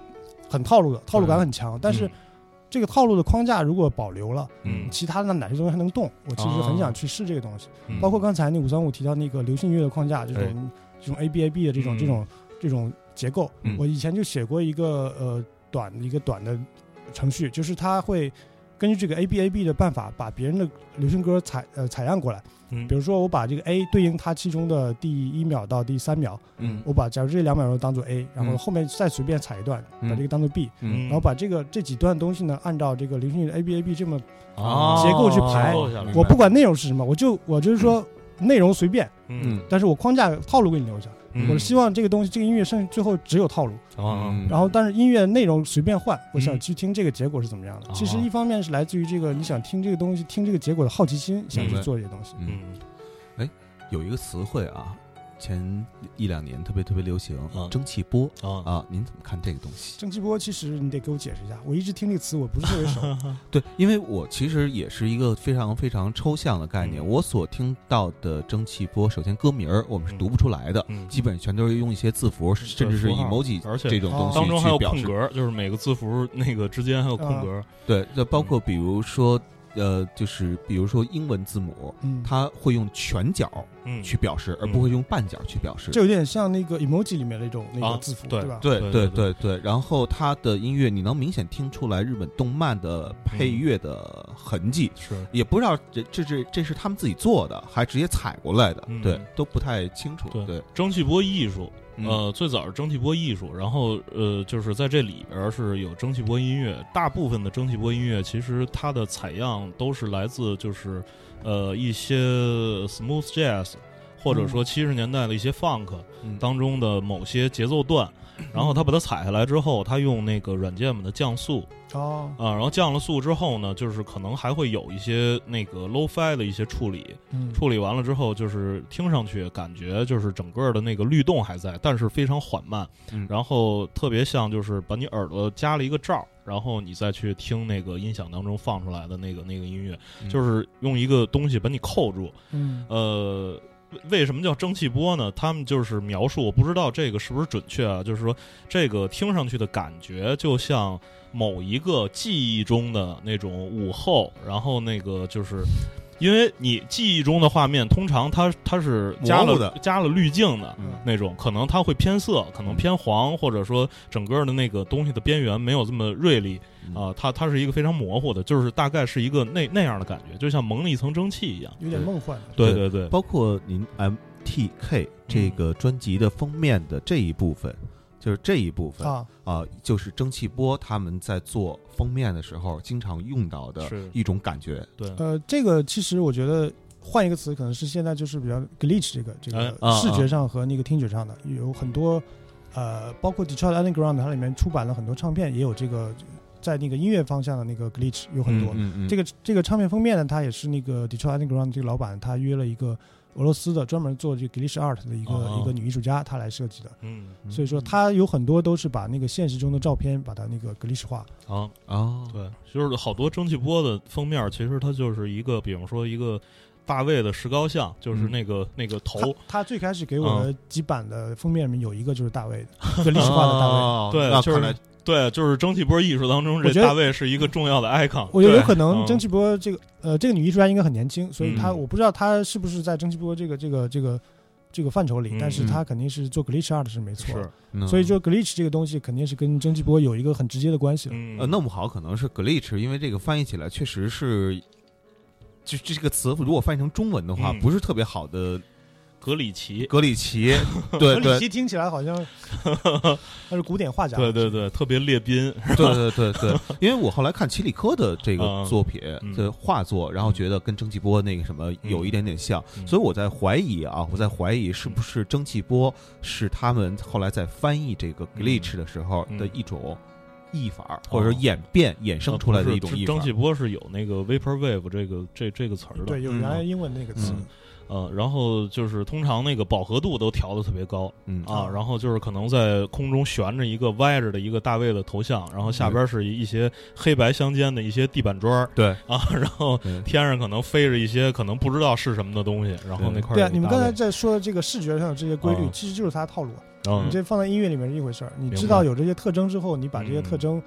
Speaker 3: 很套路的，套路感很强。但是这个套路的框架如果保留了，
Speaker 2: 嗯
Speaker 3: 其他的哪些东西还能动？我其实很想去试这个东西。
Speaker 2: 嗯
Speaker 3: 包括刚才那五三五提到那个流行音乐的框架，这
Speaker 1: 哎
Speaker 3: 种这种 A B A B 的这种
Speaker 2: 嗯
Speaker 3: 这种这种结构
Speaker 1: 嗯，
Speaker 3: 我以前就写过一个呃短一个短的程序，就是它会根据这个 A B A B 的办法，把别人的流行歌采呃采样过来。
Speaker 2: 嗯。
Speaker 3: 比如说，我把这个 A 对应它其中的第一秒到第三秒，
Speaker 1: 嗯。
Speaker 3: 我把假如这两秒钟当做 A，然后
Speaker 1: 嗯。
Speaker 3: 后面再随便采一段，
Speaker 1: 嗯。
Speaker 3: 把这个当做 B，
Speaker 1: 嗯。
Speaker 3: 然后把这个这几段东西呢，按照这个流行的 A B A B 这么，
Speaker 2: 啊
Speaker 3: 结构去排我不管内容是什么，我就我就是说内容随便，
Speaker 2: 嗯。
Speaker 3: 但是我框架套路给你留下。
Speaker 2: 嗯。
Speaker 3: 我希望这个东西，这个音乐剩最后只有套路，
Speaker 2: 啊
Speaker 1: 嗯
Speaker 3: 然后但是音乐内容随便换，我
Speaker 2: 嗯。
Speaker 3: 想去听这个结果是怎么样的。
Speaker 2: 哦
Speaker 3: 其实一方面是来自于这个你想听这个东西，听这个结果的好奇心，想去做这些东西。
Speaker 1: 嗯，
Speaker 2: 哎
Speaker 1: 有一个词汇啊，前一两年特别特别流行
Speaker 2: 啊，
Speaker 1: 蒸汽波。
Speaker 2: 啊。
Speaker 1: 啊，您怎么看这个东西？
Speaker 3: 蒸汽波其实你得给我解释一下，我一直听这个词我不是特别熟。
Speaker 1: 对，因为我其实也是一个非常非常抽象的概念。
Speaker 2: 嗯。
Speaker 1: 我所听到的蒸汽波，首先歌名儿我们是读不出来的，
Speaker 2: 嗯。
Speaker 1: 基本全都是用一些字符，甚至是
Speaker 2: 符号。
Speaker 1: emoji
Speaker 2: 而且
Speaker 1: 这种东西
Speaker 2: 当中还有
Speaker 1: 去表
Speaker 2: 格，就是每个字符那个之间还有空格。
Speaker 1: 对，就包括比如说，呃，就是比如说英文字母，
Speaker 3: 嗯，
Speaker 1: 它会用全角
Speaker 2: 嗯，
Speaker 1: 去表示，而
Speaker 2: 嗯
Speaker 1: 不会用半角去表示。
Speaker 3: 这有点像那个 emoji 里面那种那
Speaker 2: 啊
Speaker 3: 个字符，
Speaker 2: 对
Speaker 3: 吧？
Speaker 1: 对对
Speaker 2: 对对
Speaker 1: 然后它的音乐你能明显听出来日本动漫的配乐的痕迹，
Speaker 2: 是
Speaker 1: 也不知道这这这这是他们自己做的，还直接采过来的，
Speaker 2: 嗯
Speaker 1: 对，都不太清楚。
Speaker 2: 对
Speaker 1: 对，
Speaker 2: 蒸汽波艺术。
Speaker 1: 嗯
Speaker 2: 呃，最早是蒸汽波艺术，然后呃，就是在这里边是有蒸汽波音乐。大部分的蒸汽波音乐其实它的采样都是来自就是呃一些 smooth jazz，或者说七十年代的一些 funk
Speaker 1: 嗯
Speaker 2: 当中的某些节奏段，然后他把它采下来之后，他用那个软件把它降速
Speaker 3: 哦，
Speaker 2: 啊，然后降了速之后呢，就是可能还会有一些那个 low-fi 的一些处理，
Speaker 3: 嗯，
Speaker 2: 处理完了之后，就是听上去感觉就是整个的那个律动还在，但是非常缓慢，
Speaker 1: 嗯
Speaker 2: 然后特别像就是把你耳朵加了一个罩，然后你再去听那个音响当中放出来的那个那个音乐，
Speaker 1: 嗯
Speaker 2: 就是用一个东西把你扣住。
Speaker 3: 嗯
Speaker 2: 呃，为为什么叫蒸汽波呢？他们就是描述，我不知道这个是不是准确啊，就是说这个听上去的感觉就像某一个记忆中的那种午后，然后那个就是。因为你记忆中的画面，通常它它是加了
Speaker 1: 的
Speaker 2: 加了滤镜的
Speaker 1: 嗯
Speaker 2: 那种，可能它会偏色，可能偏黄，或者说整个的那个东西的边缘没有这么锐利
Speaker 1: 嗯
Speaker 2: 啊、它它是一个非常模糊的，就是大概是一个那那样的感觉，就像蒙了一层蒸汽一样。
Speaker 3: 有点梦幻。
Speaker 2: 对对对，
Speaker 1: 包括您 MTK 这个专辑的封面的这一部分，就是这一部分
Speaker 3: 啊，
Speaker 1: 啊，就是蒸汽波他们在做封面的时候经常用到的一种感觉。
Speaker 2: 对，
Speaker 3: 呃，这个其实我觉得换一个词，可能是现在就是比较 glitch 这个这
Speaker 2: 哎
Speaker 3: 个
Speaker 1: 啊
Speaker 3: 视觉上和那个听觉上的有很多，呃，包括 Detroit Underground 它里面出版了很多唱片，也有这个在那个音乐方向的那个 glitch 有很多。
Speaker 1: 嗯嗯，
Speaker 3: 这个这个唱片封面呢，它也是那个 Detroit Underground 这个老板他约了一个俄罗斯的专门做这个 glitch art 的一个、
Speaker 2: 哦。
Speaker 3: 一个女艺术家，她来设计的。
Speaker 2: 嗯
Speaker 3: 所以说，她有很多都是把那个现实中的照片把它那个 glitch 化。
Speaker 2: 啊，
Speaker 1: 哦，
Speaker 2: 对，就是好多蒸汽波的封面，其实它就是一个，比方说一个大卫的石膏像，就是
Speaker 1: 嗯
Speaker 2: 那个、那个头，
Speaker 3: 他最开始给我的几版的封面里面有一个就是大卫的，一个历史化的大卫。
Speaker 1: 哦
Speaker 2: 对就是
Speaker 1: 来
Speaker 2: 对，就是蒸汽波艺术当中，这大卫是一个重要的 icon。
Speaker 3: 我觉得有可能
Speaker 2: 嗯
Speaker 3: 蒸汽波这个呃这个女艺术家应该很年轻，所以她
Speaker 2: 嗯
Speaker 3: 我不知道她是不是在蒸汽波这个这个这个这个范畴里
Speaker 2: 嗯，
Speaker 3: 但是她肯定是做 glitch art 是没错。
Speaker 2: 是，
Speaker 1: 嗯
Speaker 3: 所以说 glitch 这个东西肯定是跟蒸汽波有一个很直接的关系
Speaker 1: 呃，弄不好可能是 glitch，因为这个翻译起来确实是，就这个词如果翻译成中文的话，
Speaker 2: 嗯
Speaker 1: 不是特别好的
Speaker 2: 格里奇，
Speaker 1: 格里奇，对
Speaker 3: 格里
Speaker 1: 对
Speaker 3: 奇听起来好像 他是古典画家，
Speaker 2: 对对对，特别列宾，
Speaker 1: 对对对对，因为我后来看齐里科的这个
Speaker 2: 嗯
Speaker 1: 作品
Speaker 2: 嗯。
Speaker 1: 的画作，然后觉得跟蒸汽波那个什么有一点点像，
Speaker 2: 嗯。
Speaker 1: 所以我在怀疑啊，我在怀疑是不是蒸汽波是他们后来在翻译这个 glitch 的时候的一种译法，或者说演变衍生出来的一种译法
Speaker 2: 蒸。汽波是有那个 vapor wave 这个这这个词儿的，
Speaker 3: 对，有原来英文那个词。
Speaker 2: 嗯。呃，然后就是通常那个饱和度都调的特别高
Speaker 1: 嗯
Speaker 2: 啊，然后就是可能在空中悬着一个歪着的一个大卫的头像，然后下边是一些黑白相间的一些地板砖
Speaker 1: 对
Speaker 2: 啊，然后天上可能飞着一些可能不知道是什么的东西，然后那块儿
Speaker 3: 对啊，你们刚才在说的这个视觉上的这些规律
Speaker 2: 啊，
Speaker 3: 其实就是它的套路。
Speaker 2: 嗯
Speaker 3: 你这放在音乐里面是一回事儿，你知道有这些特征之后，你把这些
Speaker 2: 嗯
Speaker 3: 特征，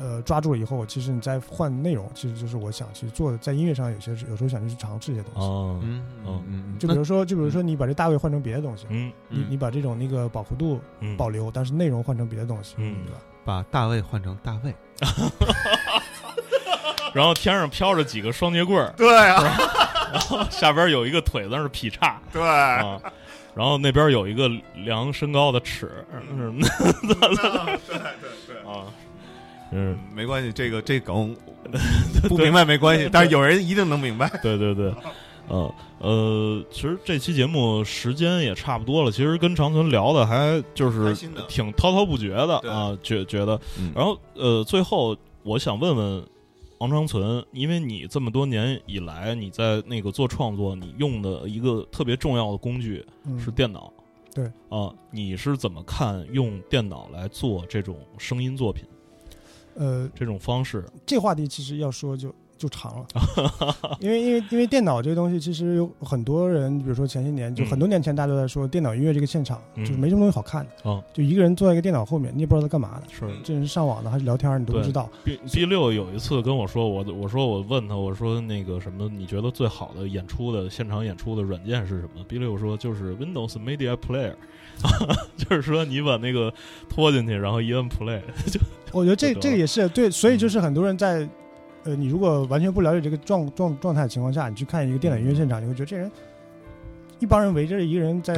Speaker 3: 呃，抓住了以后，其实你再换内容，其实就是我想去做的，在音乐上有些有时候想去尝试一些东西。
Speaker 2: 哦
Speaker 1: 嗯
Speaker 2: 嗯
Speaker 1: 嗯，
Speaker 3: 就比如说，就比如说你把这大卫换成别的东西，
Speaker 2: 嗯
Speaker 3: 你你把这种那个饱和度
Speaker 2: 嗯。
Speaker 3: 保留，但是内容换成别的东西，
Speaker 2: 嗯。
Speaker 3: 对吧？
Speaker 1: 把大卫换成大卫，
Speaker 2: 然后天上飘着几个双节棍儿，
Speaker 1: 对啊，
Speaker 2: 然后下边有一个腿在那儿劈叉。
Speaker 1: 对，
Speaker 2: 啊，然后那边有一个量身高的尺，嗯。啊，嗯，
Speaker 1: 没关系，这个这梗 不明白没关系，但是有人一定能明白。
Speaker 2: 对对对，呃呃，其实这期节目时间也差不多了，其实跟长存聊的还就是挺滔滔不绝的啊，觉觉得，
Speaker 1: 嗯。
Speaker 2: 然后呃，最后我想问问王长存，因为你这么多年以来你在那个做创作，你用的一个特别重要的工具
Speaker 3: 嗯
Speaker 2: 是电脑，
Speaker 3: 对。
Speaker 2: 啊，你是怎么看用电脑来做这种声音作品
Speaker 3: 呃，
Speaker 2: 这种方式？
Speaker 3: 这话题其实要说就就长了，因为因为因为电脑这个东西，其实有很多人，比如说前些年，就
Speaker 2: 嗯。
Speaker 3: 很多年前大家都在说电脑音乐这个现场，
Speaker 2: 嗯
Speaker 3: 就是没什么东西好看的，
Speaker 2: 哦。
Speaker 3: 就一个人坐在一个电脑后面，你也不知道他干嘛的，
Speaker 2: 是。
Speaker 3: 这人上网的还是聊天，你都不知道。
Speaker 2: B B 六有一次跟我说，我我说我问他，我说那个什么，你觉得最好的演出的现场演出的软件是什么？B 六说就是 Windows Media Player，就是说你把那个拖进去，然后一摁 Play，就
Speaker 3: 我觉得这这个也是对，所以就是很多人在，呃，你如果完全不了解这个状状状态的情况下，你去看一个电脑音乐现场，你会觉得这人一帮人围着一个人在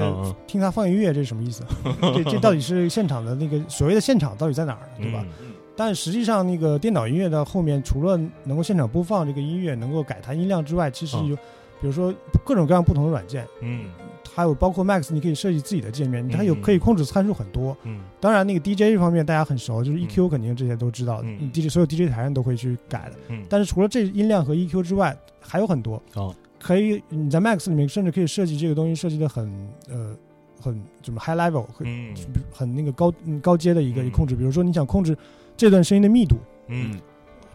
Speaker 3: 听他放音乐，这是什么意思？这这到底是现场的那个所谓的现场到底在哪儿呢？对吧？
Speaker 2: 嗯
Speaker 3: 但实际上，那个电脑音乐的后面，除了能够现场播放这个音乐，能够改弹音量之外，其实
Speaker 2: 嗯
Speaker 3: 有，比如说各种各样不同的软件，
Speaker 2: 嗯
Speaker 3: 还有包括 Max，你可以设计自己的界面，它有
Speaker 2: 嗯
Speaker 3: 可以控制参数很多。
Speaker 2: 嗯。
Speaker 3: 当然，那个 DJ 这方面大家很熟，就是 EQ 肯定这些都知道的、
Speaker 2: 嗯
Speaker 3: d j 所有 DJ 台上都会去改的。
Speaker 2: 嗯，
Speaker 3: 但是除了这音量和 EQ 之外，还有很多
Speaker 2: 哦。
Speaker 3: 可以你在 Max 里面甚至可以设计这个东西设计的很呃很怎么 high level，很、
Speaker 2: 嗯。
Speaker 3: 很那个高嗯高阶的一个
Speaker 2: 嗯。
Speaker 3: 控制。比如说你想控制这段声音的密度，
Speaker 2: 嗯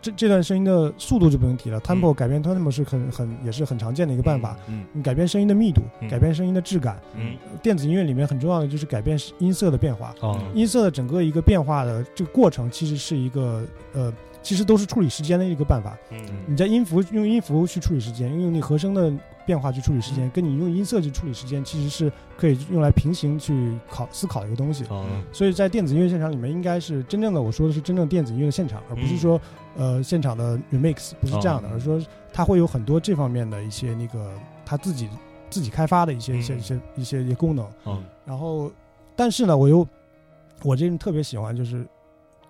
Speaker 3: 这这段声音的速度就不用提了，tempo 改变 tempo 是很很也是很常见的一个办法。
Speaker 1: 嗯
Speaker 3: 你改变声音的密度，
Speaker 2: 嗯
Speaker 3: 改变声音的质感。
Speaker 2: 嗯
Speaker 3: 电子音乐里面很重要的就是改变音色的变化。
Speaker 2: 哦
Speaker 3: 音色的整个一个变化的这个过程，其实是一个呃，其实都是处理时间的一个办法。
Speaker 2: 嗯
Speaker 3: 你在音符用音符去处理时间，用你和声的变化去处理时间，跟你用音色去处理时间，其实是可以用来平行去考思考一个东西。
Speaker 2: 哦
Speaker 3: 所以在电子音乐现场里面，应该是真正的我说的是真正电子音乐的现场，而不是说呃现场的 remix，不是这样的，
Speaker 2: 哦。
Speaker 3: 而是说它会有很多这方面的一些那个他自己自己开发的一些一些
Speaker 2: 嗯。
Speaker 3: 一些一些一些功能。
Speaker 2: 嗯
Speaker 3: 然后，但是呢，我又我这人特别喜欢就是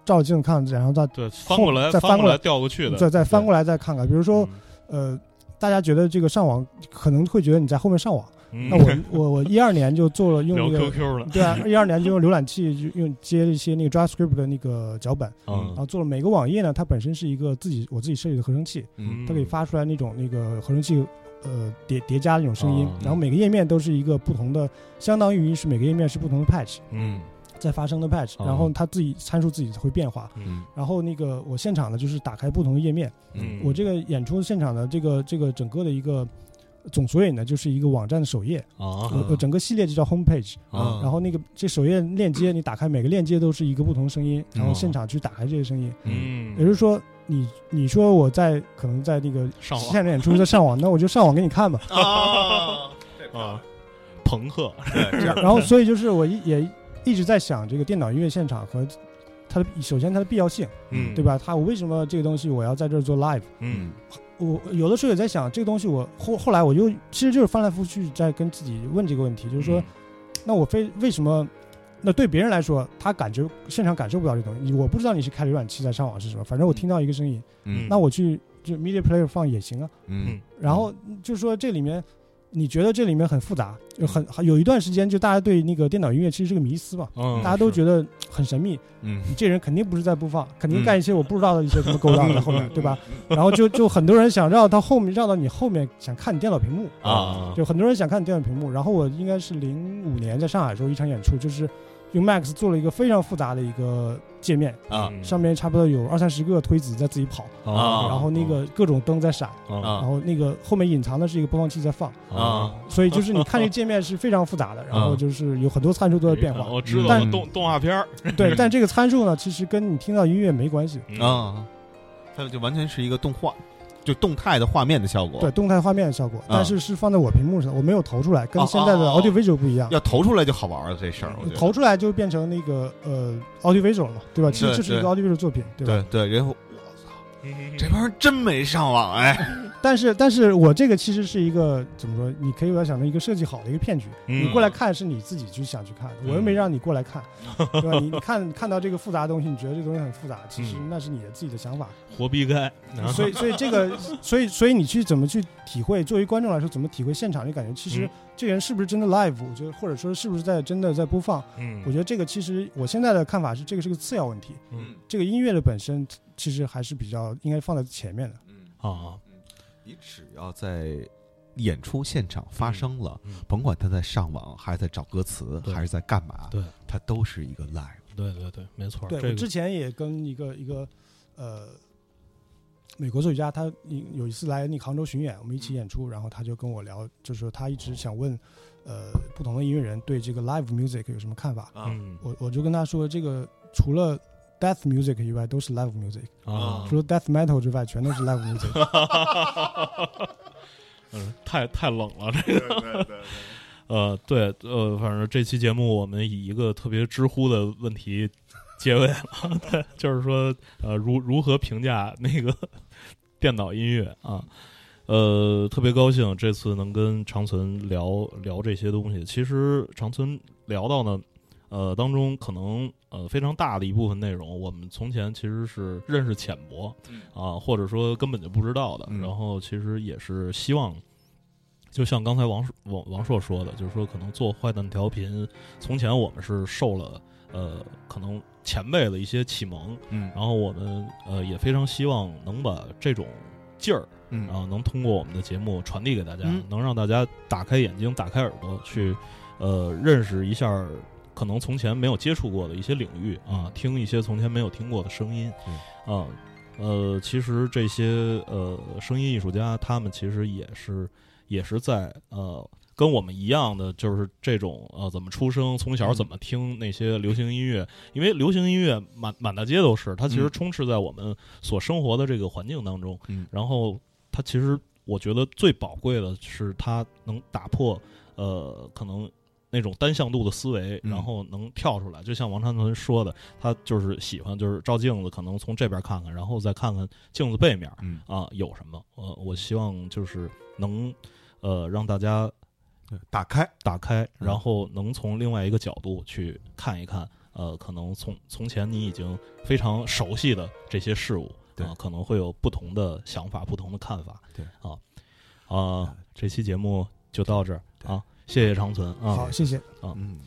Speaker 3: 照镜子看，然后再
Speaker 2: 对，翻过来
Speaker 3: 再翻过来
Speaker 2: 调过去的，
Speaker 3: 再再翻过
Speaker 2: 来，
Speaker 3: 来再看看。比如说，呃，大家觉得这个上网可能会觉得你在后面上网，
Speaker 2: 嗯。
Speaker 3: 那我我我一二年就做了用
Speaker 2: 聊
Speaker 3: 那个。
Speaker 2: QQ 了，
Speaker 3: 对啊，一二年就用浏览器就用接一些那个 JavaScript 的那个脚本，然
Speaker 2: 嗯
Speaker 3: 后做了每个网页呢，它本身是一个自己我自己设计的合成器，
Speaker 1: 嗯
Speaker 3: 它可以发出来那种那个合成器呃叠叠加的那种声音
Speaker 2: 哦，
Speaker 3: 然后每个页面都是一个不同的，相当于是每个页面是不同的 patch
Speaker 2: 嗯
Speaker 3: 在发生的 patch，
Speaker 2: 哦。
Speaker 3: 然后它自己参数自己会变化，
Speaker 2: 嗯。
Speaker 3: 然后那个我现场呢就是打开不同的页面，
Speaker 2: 嗯，
Speaker 3: 我这个演出现场的这个这个整个的一个总索引呢就是一个网站的首页，
Speaker 2: 啊。
Speaker 3: 我我整个系列就叫 home page，
Speaker 2: 啊
Speaker 3: 然后那个这首页链接你打开每个链接都是一个不同的声音，然后现场去打开这些声音，
Speaker 2: 嗯，
Speaker 3: 也就是说你你说我在可能在那个
Speaker 2: 上网。
Speaker 3: 现场演出在上网，那我就上网给你看吧。
Speaker 1: 啊，
Speaker 2: 啊，朋克，
Speaker 1: 这样。
Speaker 3: 然后所以就是我一也一直在想这个电脑音乐现场和它的首先它的必要性，
Speaker 2: 嗯，
Speaker 3: 对？吧？它我为什么这个东西我要在这儿做 live？
Speaker 2: 嗯
Speaker 3: 我有的时候也在想这个东西我后后来我就其实就是翻来覆去在跟自己问这个问题，就是
Speaker 2: 嗯
Speaker 3: 说，那我非为什么？那对别人来说，他感觉现场感受不到这东西。我不知道你是开浏览器在上网是什么，反正我听到一个声音，
Speaker 1: 嗯
Speaker 3: 那我去就 media player 放也行啊。
Speaker 1: 嗯
Speaker 3: 然后就是说这里面，你觉得这里面很复杂，就很有一段时间就大家对那个电脑音乐其实是个迷思嘛，
Speaker 2: 嗯，
Speaker 3: 大家都觉得很神秘，
Speaker 1: 嗯。
Speaker 3: 你这人肯定不是在播放，肯定
Speaker 1: 嗯
Speaker 3: 干一些我不知道的一些什么勾当在后面，对吧？然后就就很多人想绕到后面，绕到你后面想看你电脑屏幕，
Speaker 1: 啊。
Speaker 3: 就很多人想看你电脑屏幕。然后我应该是零五年在上海的时候一场演出，就是用 Max 做了一个非常复杂的一个界面，
Speaker 1: 啊。
Speaker 2: 嗯
Speaker 3: 上面差不多有二三十个推子在自己跑，
Speaker 1: 啊
Speaker 3: 然后那个各种灯在闪，
Speaker 2: 啊
Speaker 1: 啊
Speaker 3: 然后那个后面隐藏的是一个播放器在放，
Speaker 1: 啊
Speaker 3: 所以就是你看这个界面是非常复杂的，然后就是有很多参数都在变化。
Speaker 2: 我知道
Speaker 3: 但
Speaker 2: 动动画片儿，
Speaker 3: 对，但这个参数呢，其实跟你听到音乐没关系。
Speaker 2: 嗯。
Speaker 1: 啊，它就完全是一个动画，就动态的画面的效果。
Speaker 3: 对，，动态画面的效果，但是是放在我屏幕上，我没有投出来，跟
Speaker 1: 哦
Speaker 3: 现在的
Speaker 1: 哦哦
Speaker 3: audio visual 不一样。
Speaker 1: 要投出来就好玩了这事儿，我觉得。
Speaker 3: 投出来就变成那个呃 audio visual 了嘛，对吧？其实
Speaker 1: 对
Speaker 3: 就是一个 audio visual 作品，对吧？
Speaker 1: 对对，然后我操这帮人真没上网哎。
Speaker 3: 但是，但是我这个其实是一个怎么说？你可以把它想成一个设计好的一个骗局。
Speaker 2: 嗯
Speaker 3: 你过来看是你自己去想去看，我又没让你过来看，对吧？你你看看到这个复杂的东西，你觉得这东西很复杂，其实
Speaker 2: 嗯
Speaker 3: 那是你的自己的想法。
Speaker 2: 活逼该，啊
Speaker 3: 所以，所以这个，所以，所以你去怎么去体会？作为观众来说，怎么体会现场？的感觉其实
Speaker 2: 嗯
Speaker 3: 这个人是不是真的 live？我觉得，或者说是不是在真的在播放？
Speaker 2: 嗯
Speaker 3: 我觉得这个其实我现在的看法是，这个是个次要问题。
Speaker 2: 嗯
Speaker 3: 这个音乐的本身其实还是比较应该放在前面的。
Speaker 1: 嗯，
Speaker 2: 啊，
Speaker 1: 你只要在演出现场发生了，
Speaker 2: 嗯
Speaker 1: 甭管他在上网，还是在找歌词，还是在干嘛，
Speaker 2: 对
Speaker 1: 他都是一个 live。
Speaker 2: 对对对，没错，
Speaker 3: 对
Speaker 2: 这个
Speaker 3: 我之前也跟一个一个呃美国作曲家，他有一次来那个杭州巡演，我们一起演出，然后他就跟我聊，就是说他一直想问呃不同的音乐人对这个 live music 有什么看法。
Speaker 2: 嗯
Speaker 3: 我我就跟他说，这个除了 death music 以外都是 live music，
Speaker 2: 啊，
Speaker 3: 除了 death metal 之外全都是 live music。
Speaker 2: 嗯，太太冷了，这个。呃，对，呃，反正这期节目我们以一个特别知乎的问题结尾了，对，就是说，呃，如如何评价那个电脑音乐啊？呃，特别高兴这次能跟长存聊聊这些东西。其实长存聊到呢，呃，当中可能呃非常大的一部分内容，我们从前其实是认识浅薄啊，或者说根本就不知道的。
Speaker 1: 嗯
Speaker 2: 然后其实也是希望，就像刚才王王王硕说的，就是说可能做坏蛋调频，从前我们是受了呃可能前辈的一些启蒙，
Speaker 1: 嗯
Speaker 2: 然后我们呃也非常希望能把这种劲儿。
Speaker 1: 嗯
Speaker 2: 啊，能通过我们的节目传递给大家，
Speaker 1: 嗯
Speaker 2: 能让大家打开眼睛、打开耳朵，去呃认识一下儿可能从前没有接触过的一些领域啊，听一些从前没有听过的声音啊。呃，其实这些呃声音艺术家，他们其实也是也是在呃跟我们一样的，就是这种呃怎么出生，从小怎么听那些流行音乐，因为流行音乐满满大街都是，它其实
Speaker 1: 嗯
Speaker 2: 充斥在我们所生活的这个环境当中。
Speaker 1: 嗯
Speaker 2: 然后它其实我觉得最宝贵的是它能打破呃可能那种单向度的思维，
Speaker 1: 嗯
Speaker 2: 然后能跳出来。就像王长存说的，他就是喜欢就是照镜子，可能从这边看看，然后再看看镜子背面
Speaker 1: 嗯，
Speaker 2: 啊有什么。呃，我希望就是能呃让大家
Speaker 1: 打开，
Speaker 2: 打开，
Speaker 1: 嗯
Speaker 2: 然后能从另外一个角度去看一看。呃，可能从从前你已经非常熟悉的这些事物，
Speaker 1: 对
Speaker 2: 啊，可能会有不同的想法、不同的看法。
Speaker 1: 对
Speaker 2: 啊，啊，这期节目就到这儿啊，谢谢长存啊
Speaker 3: 好，，谢谢啊。
Speaker 1: 嗯。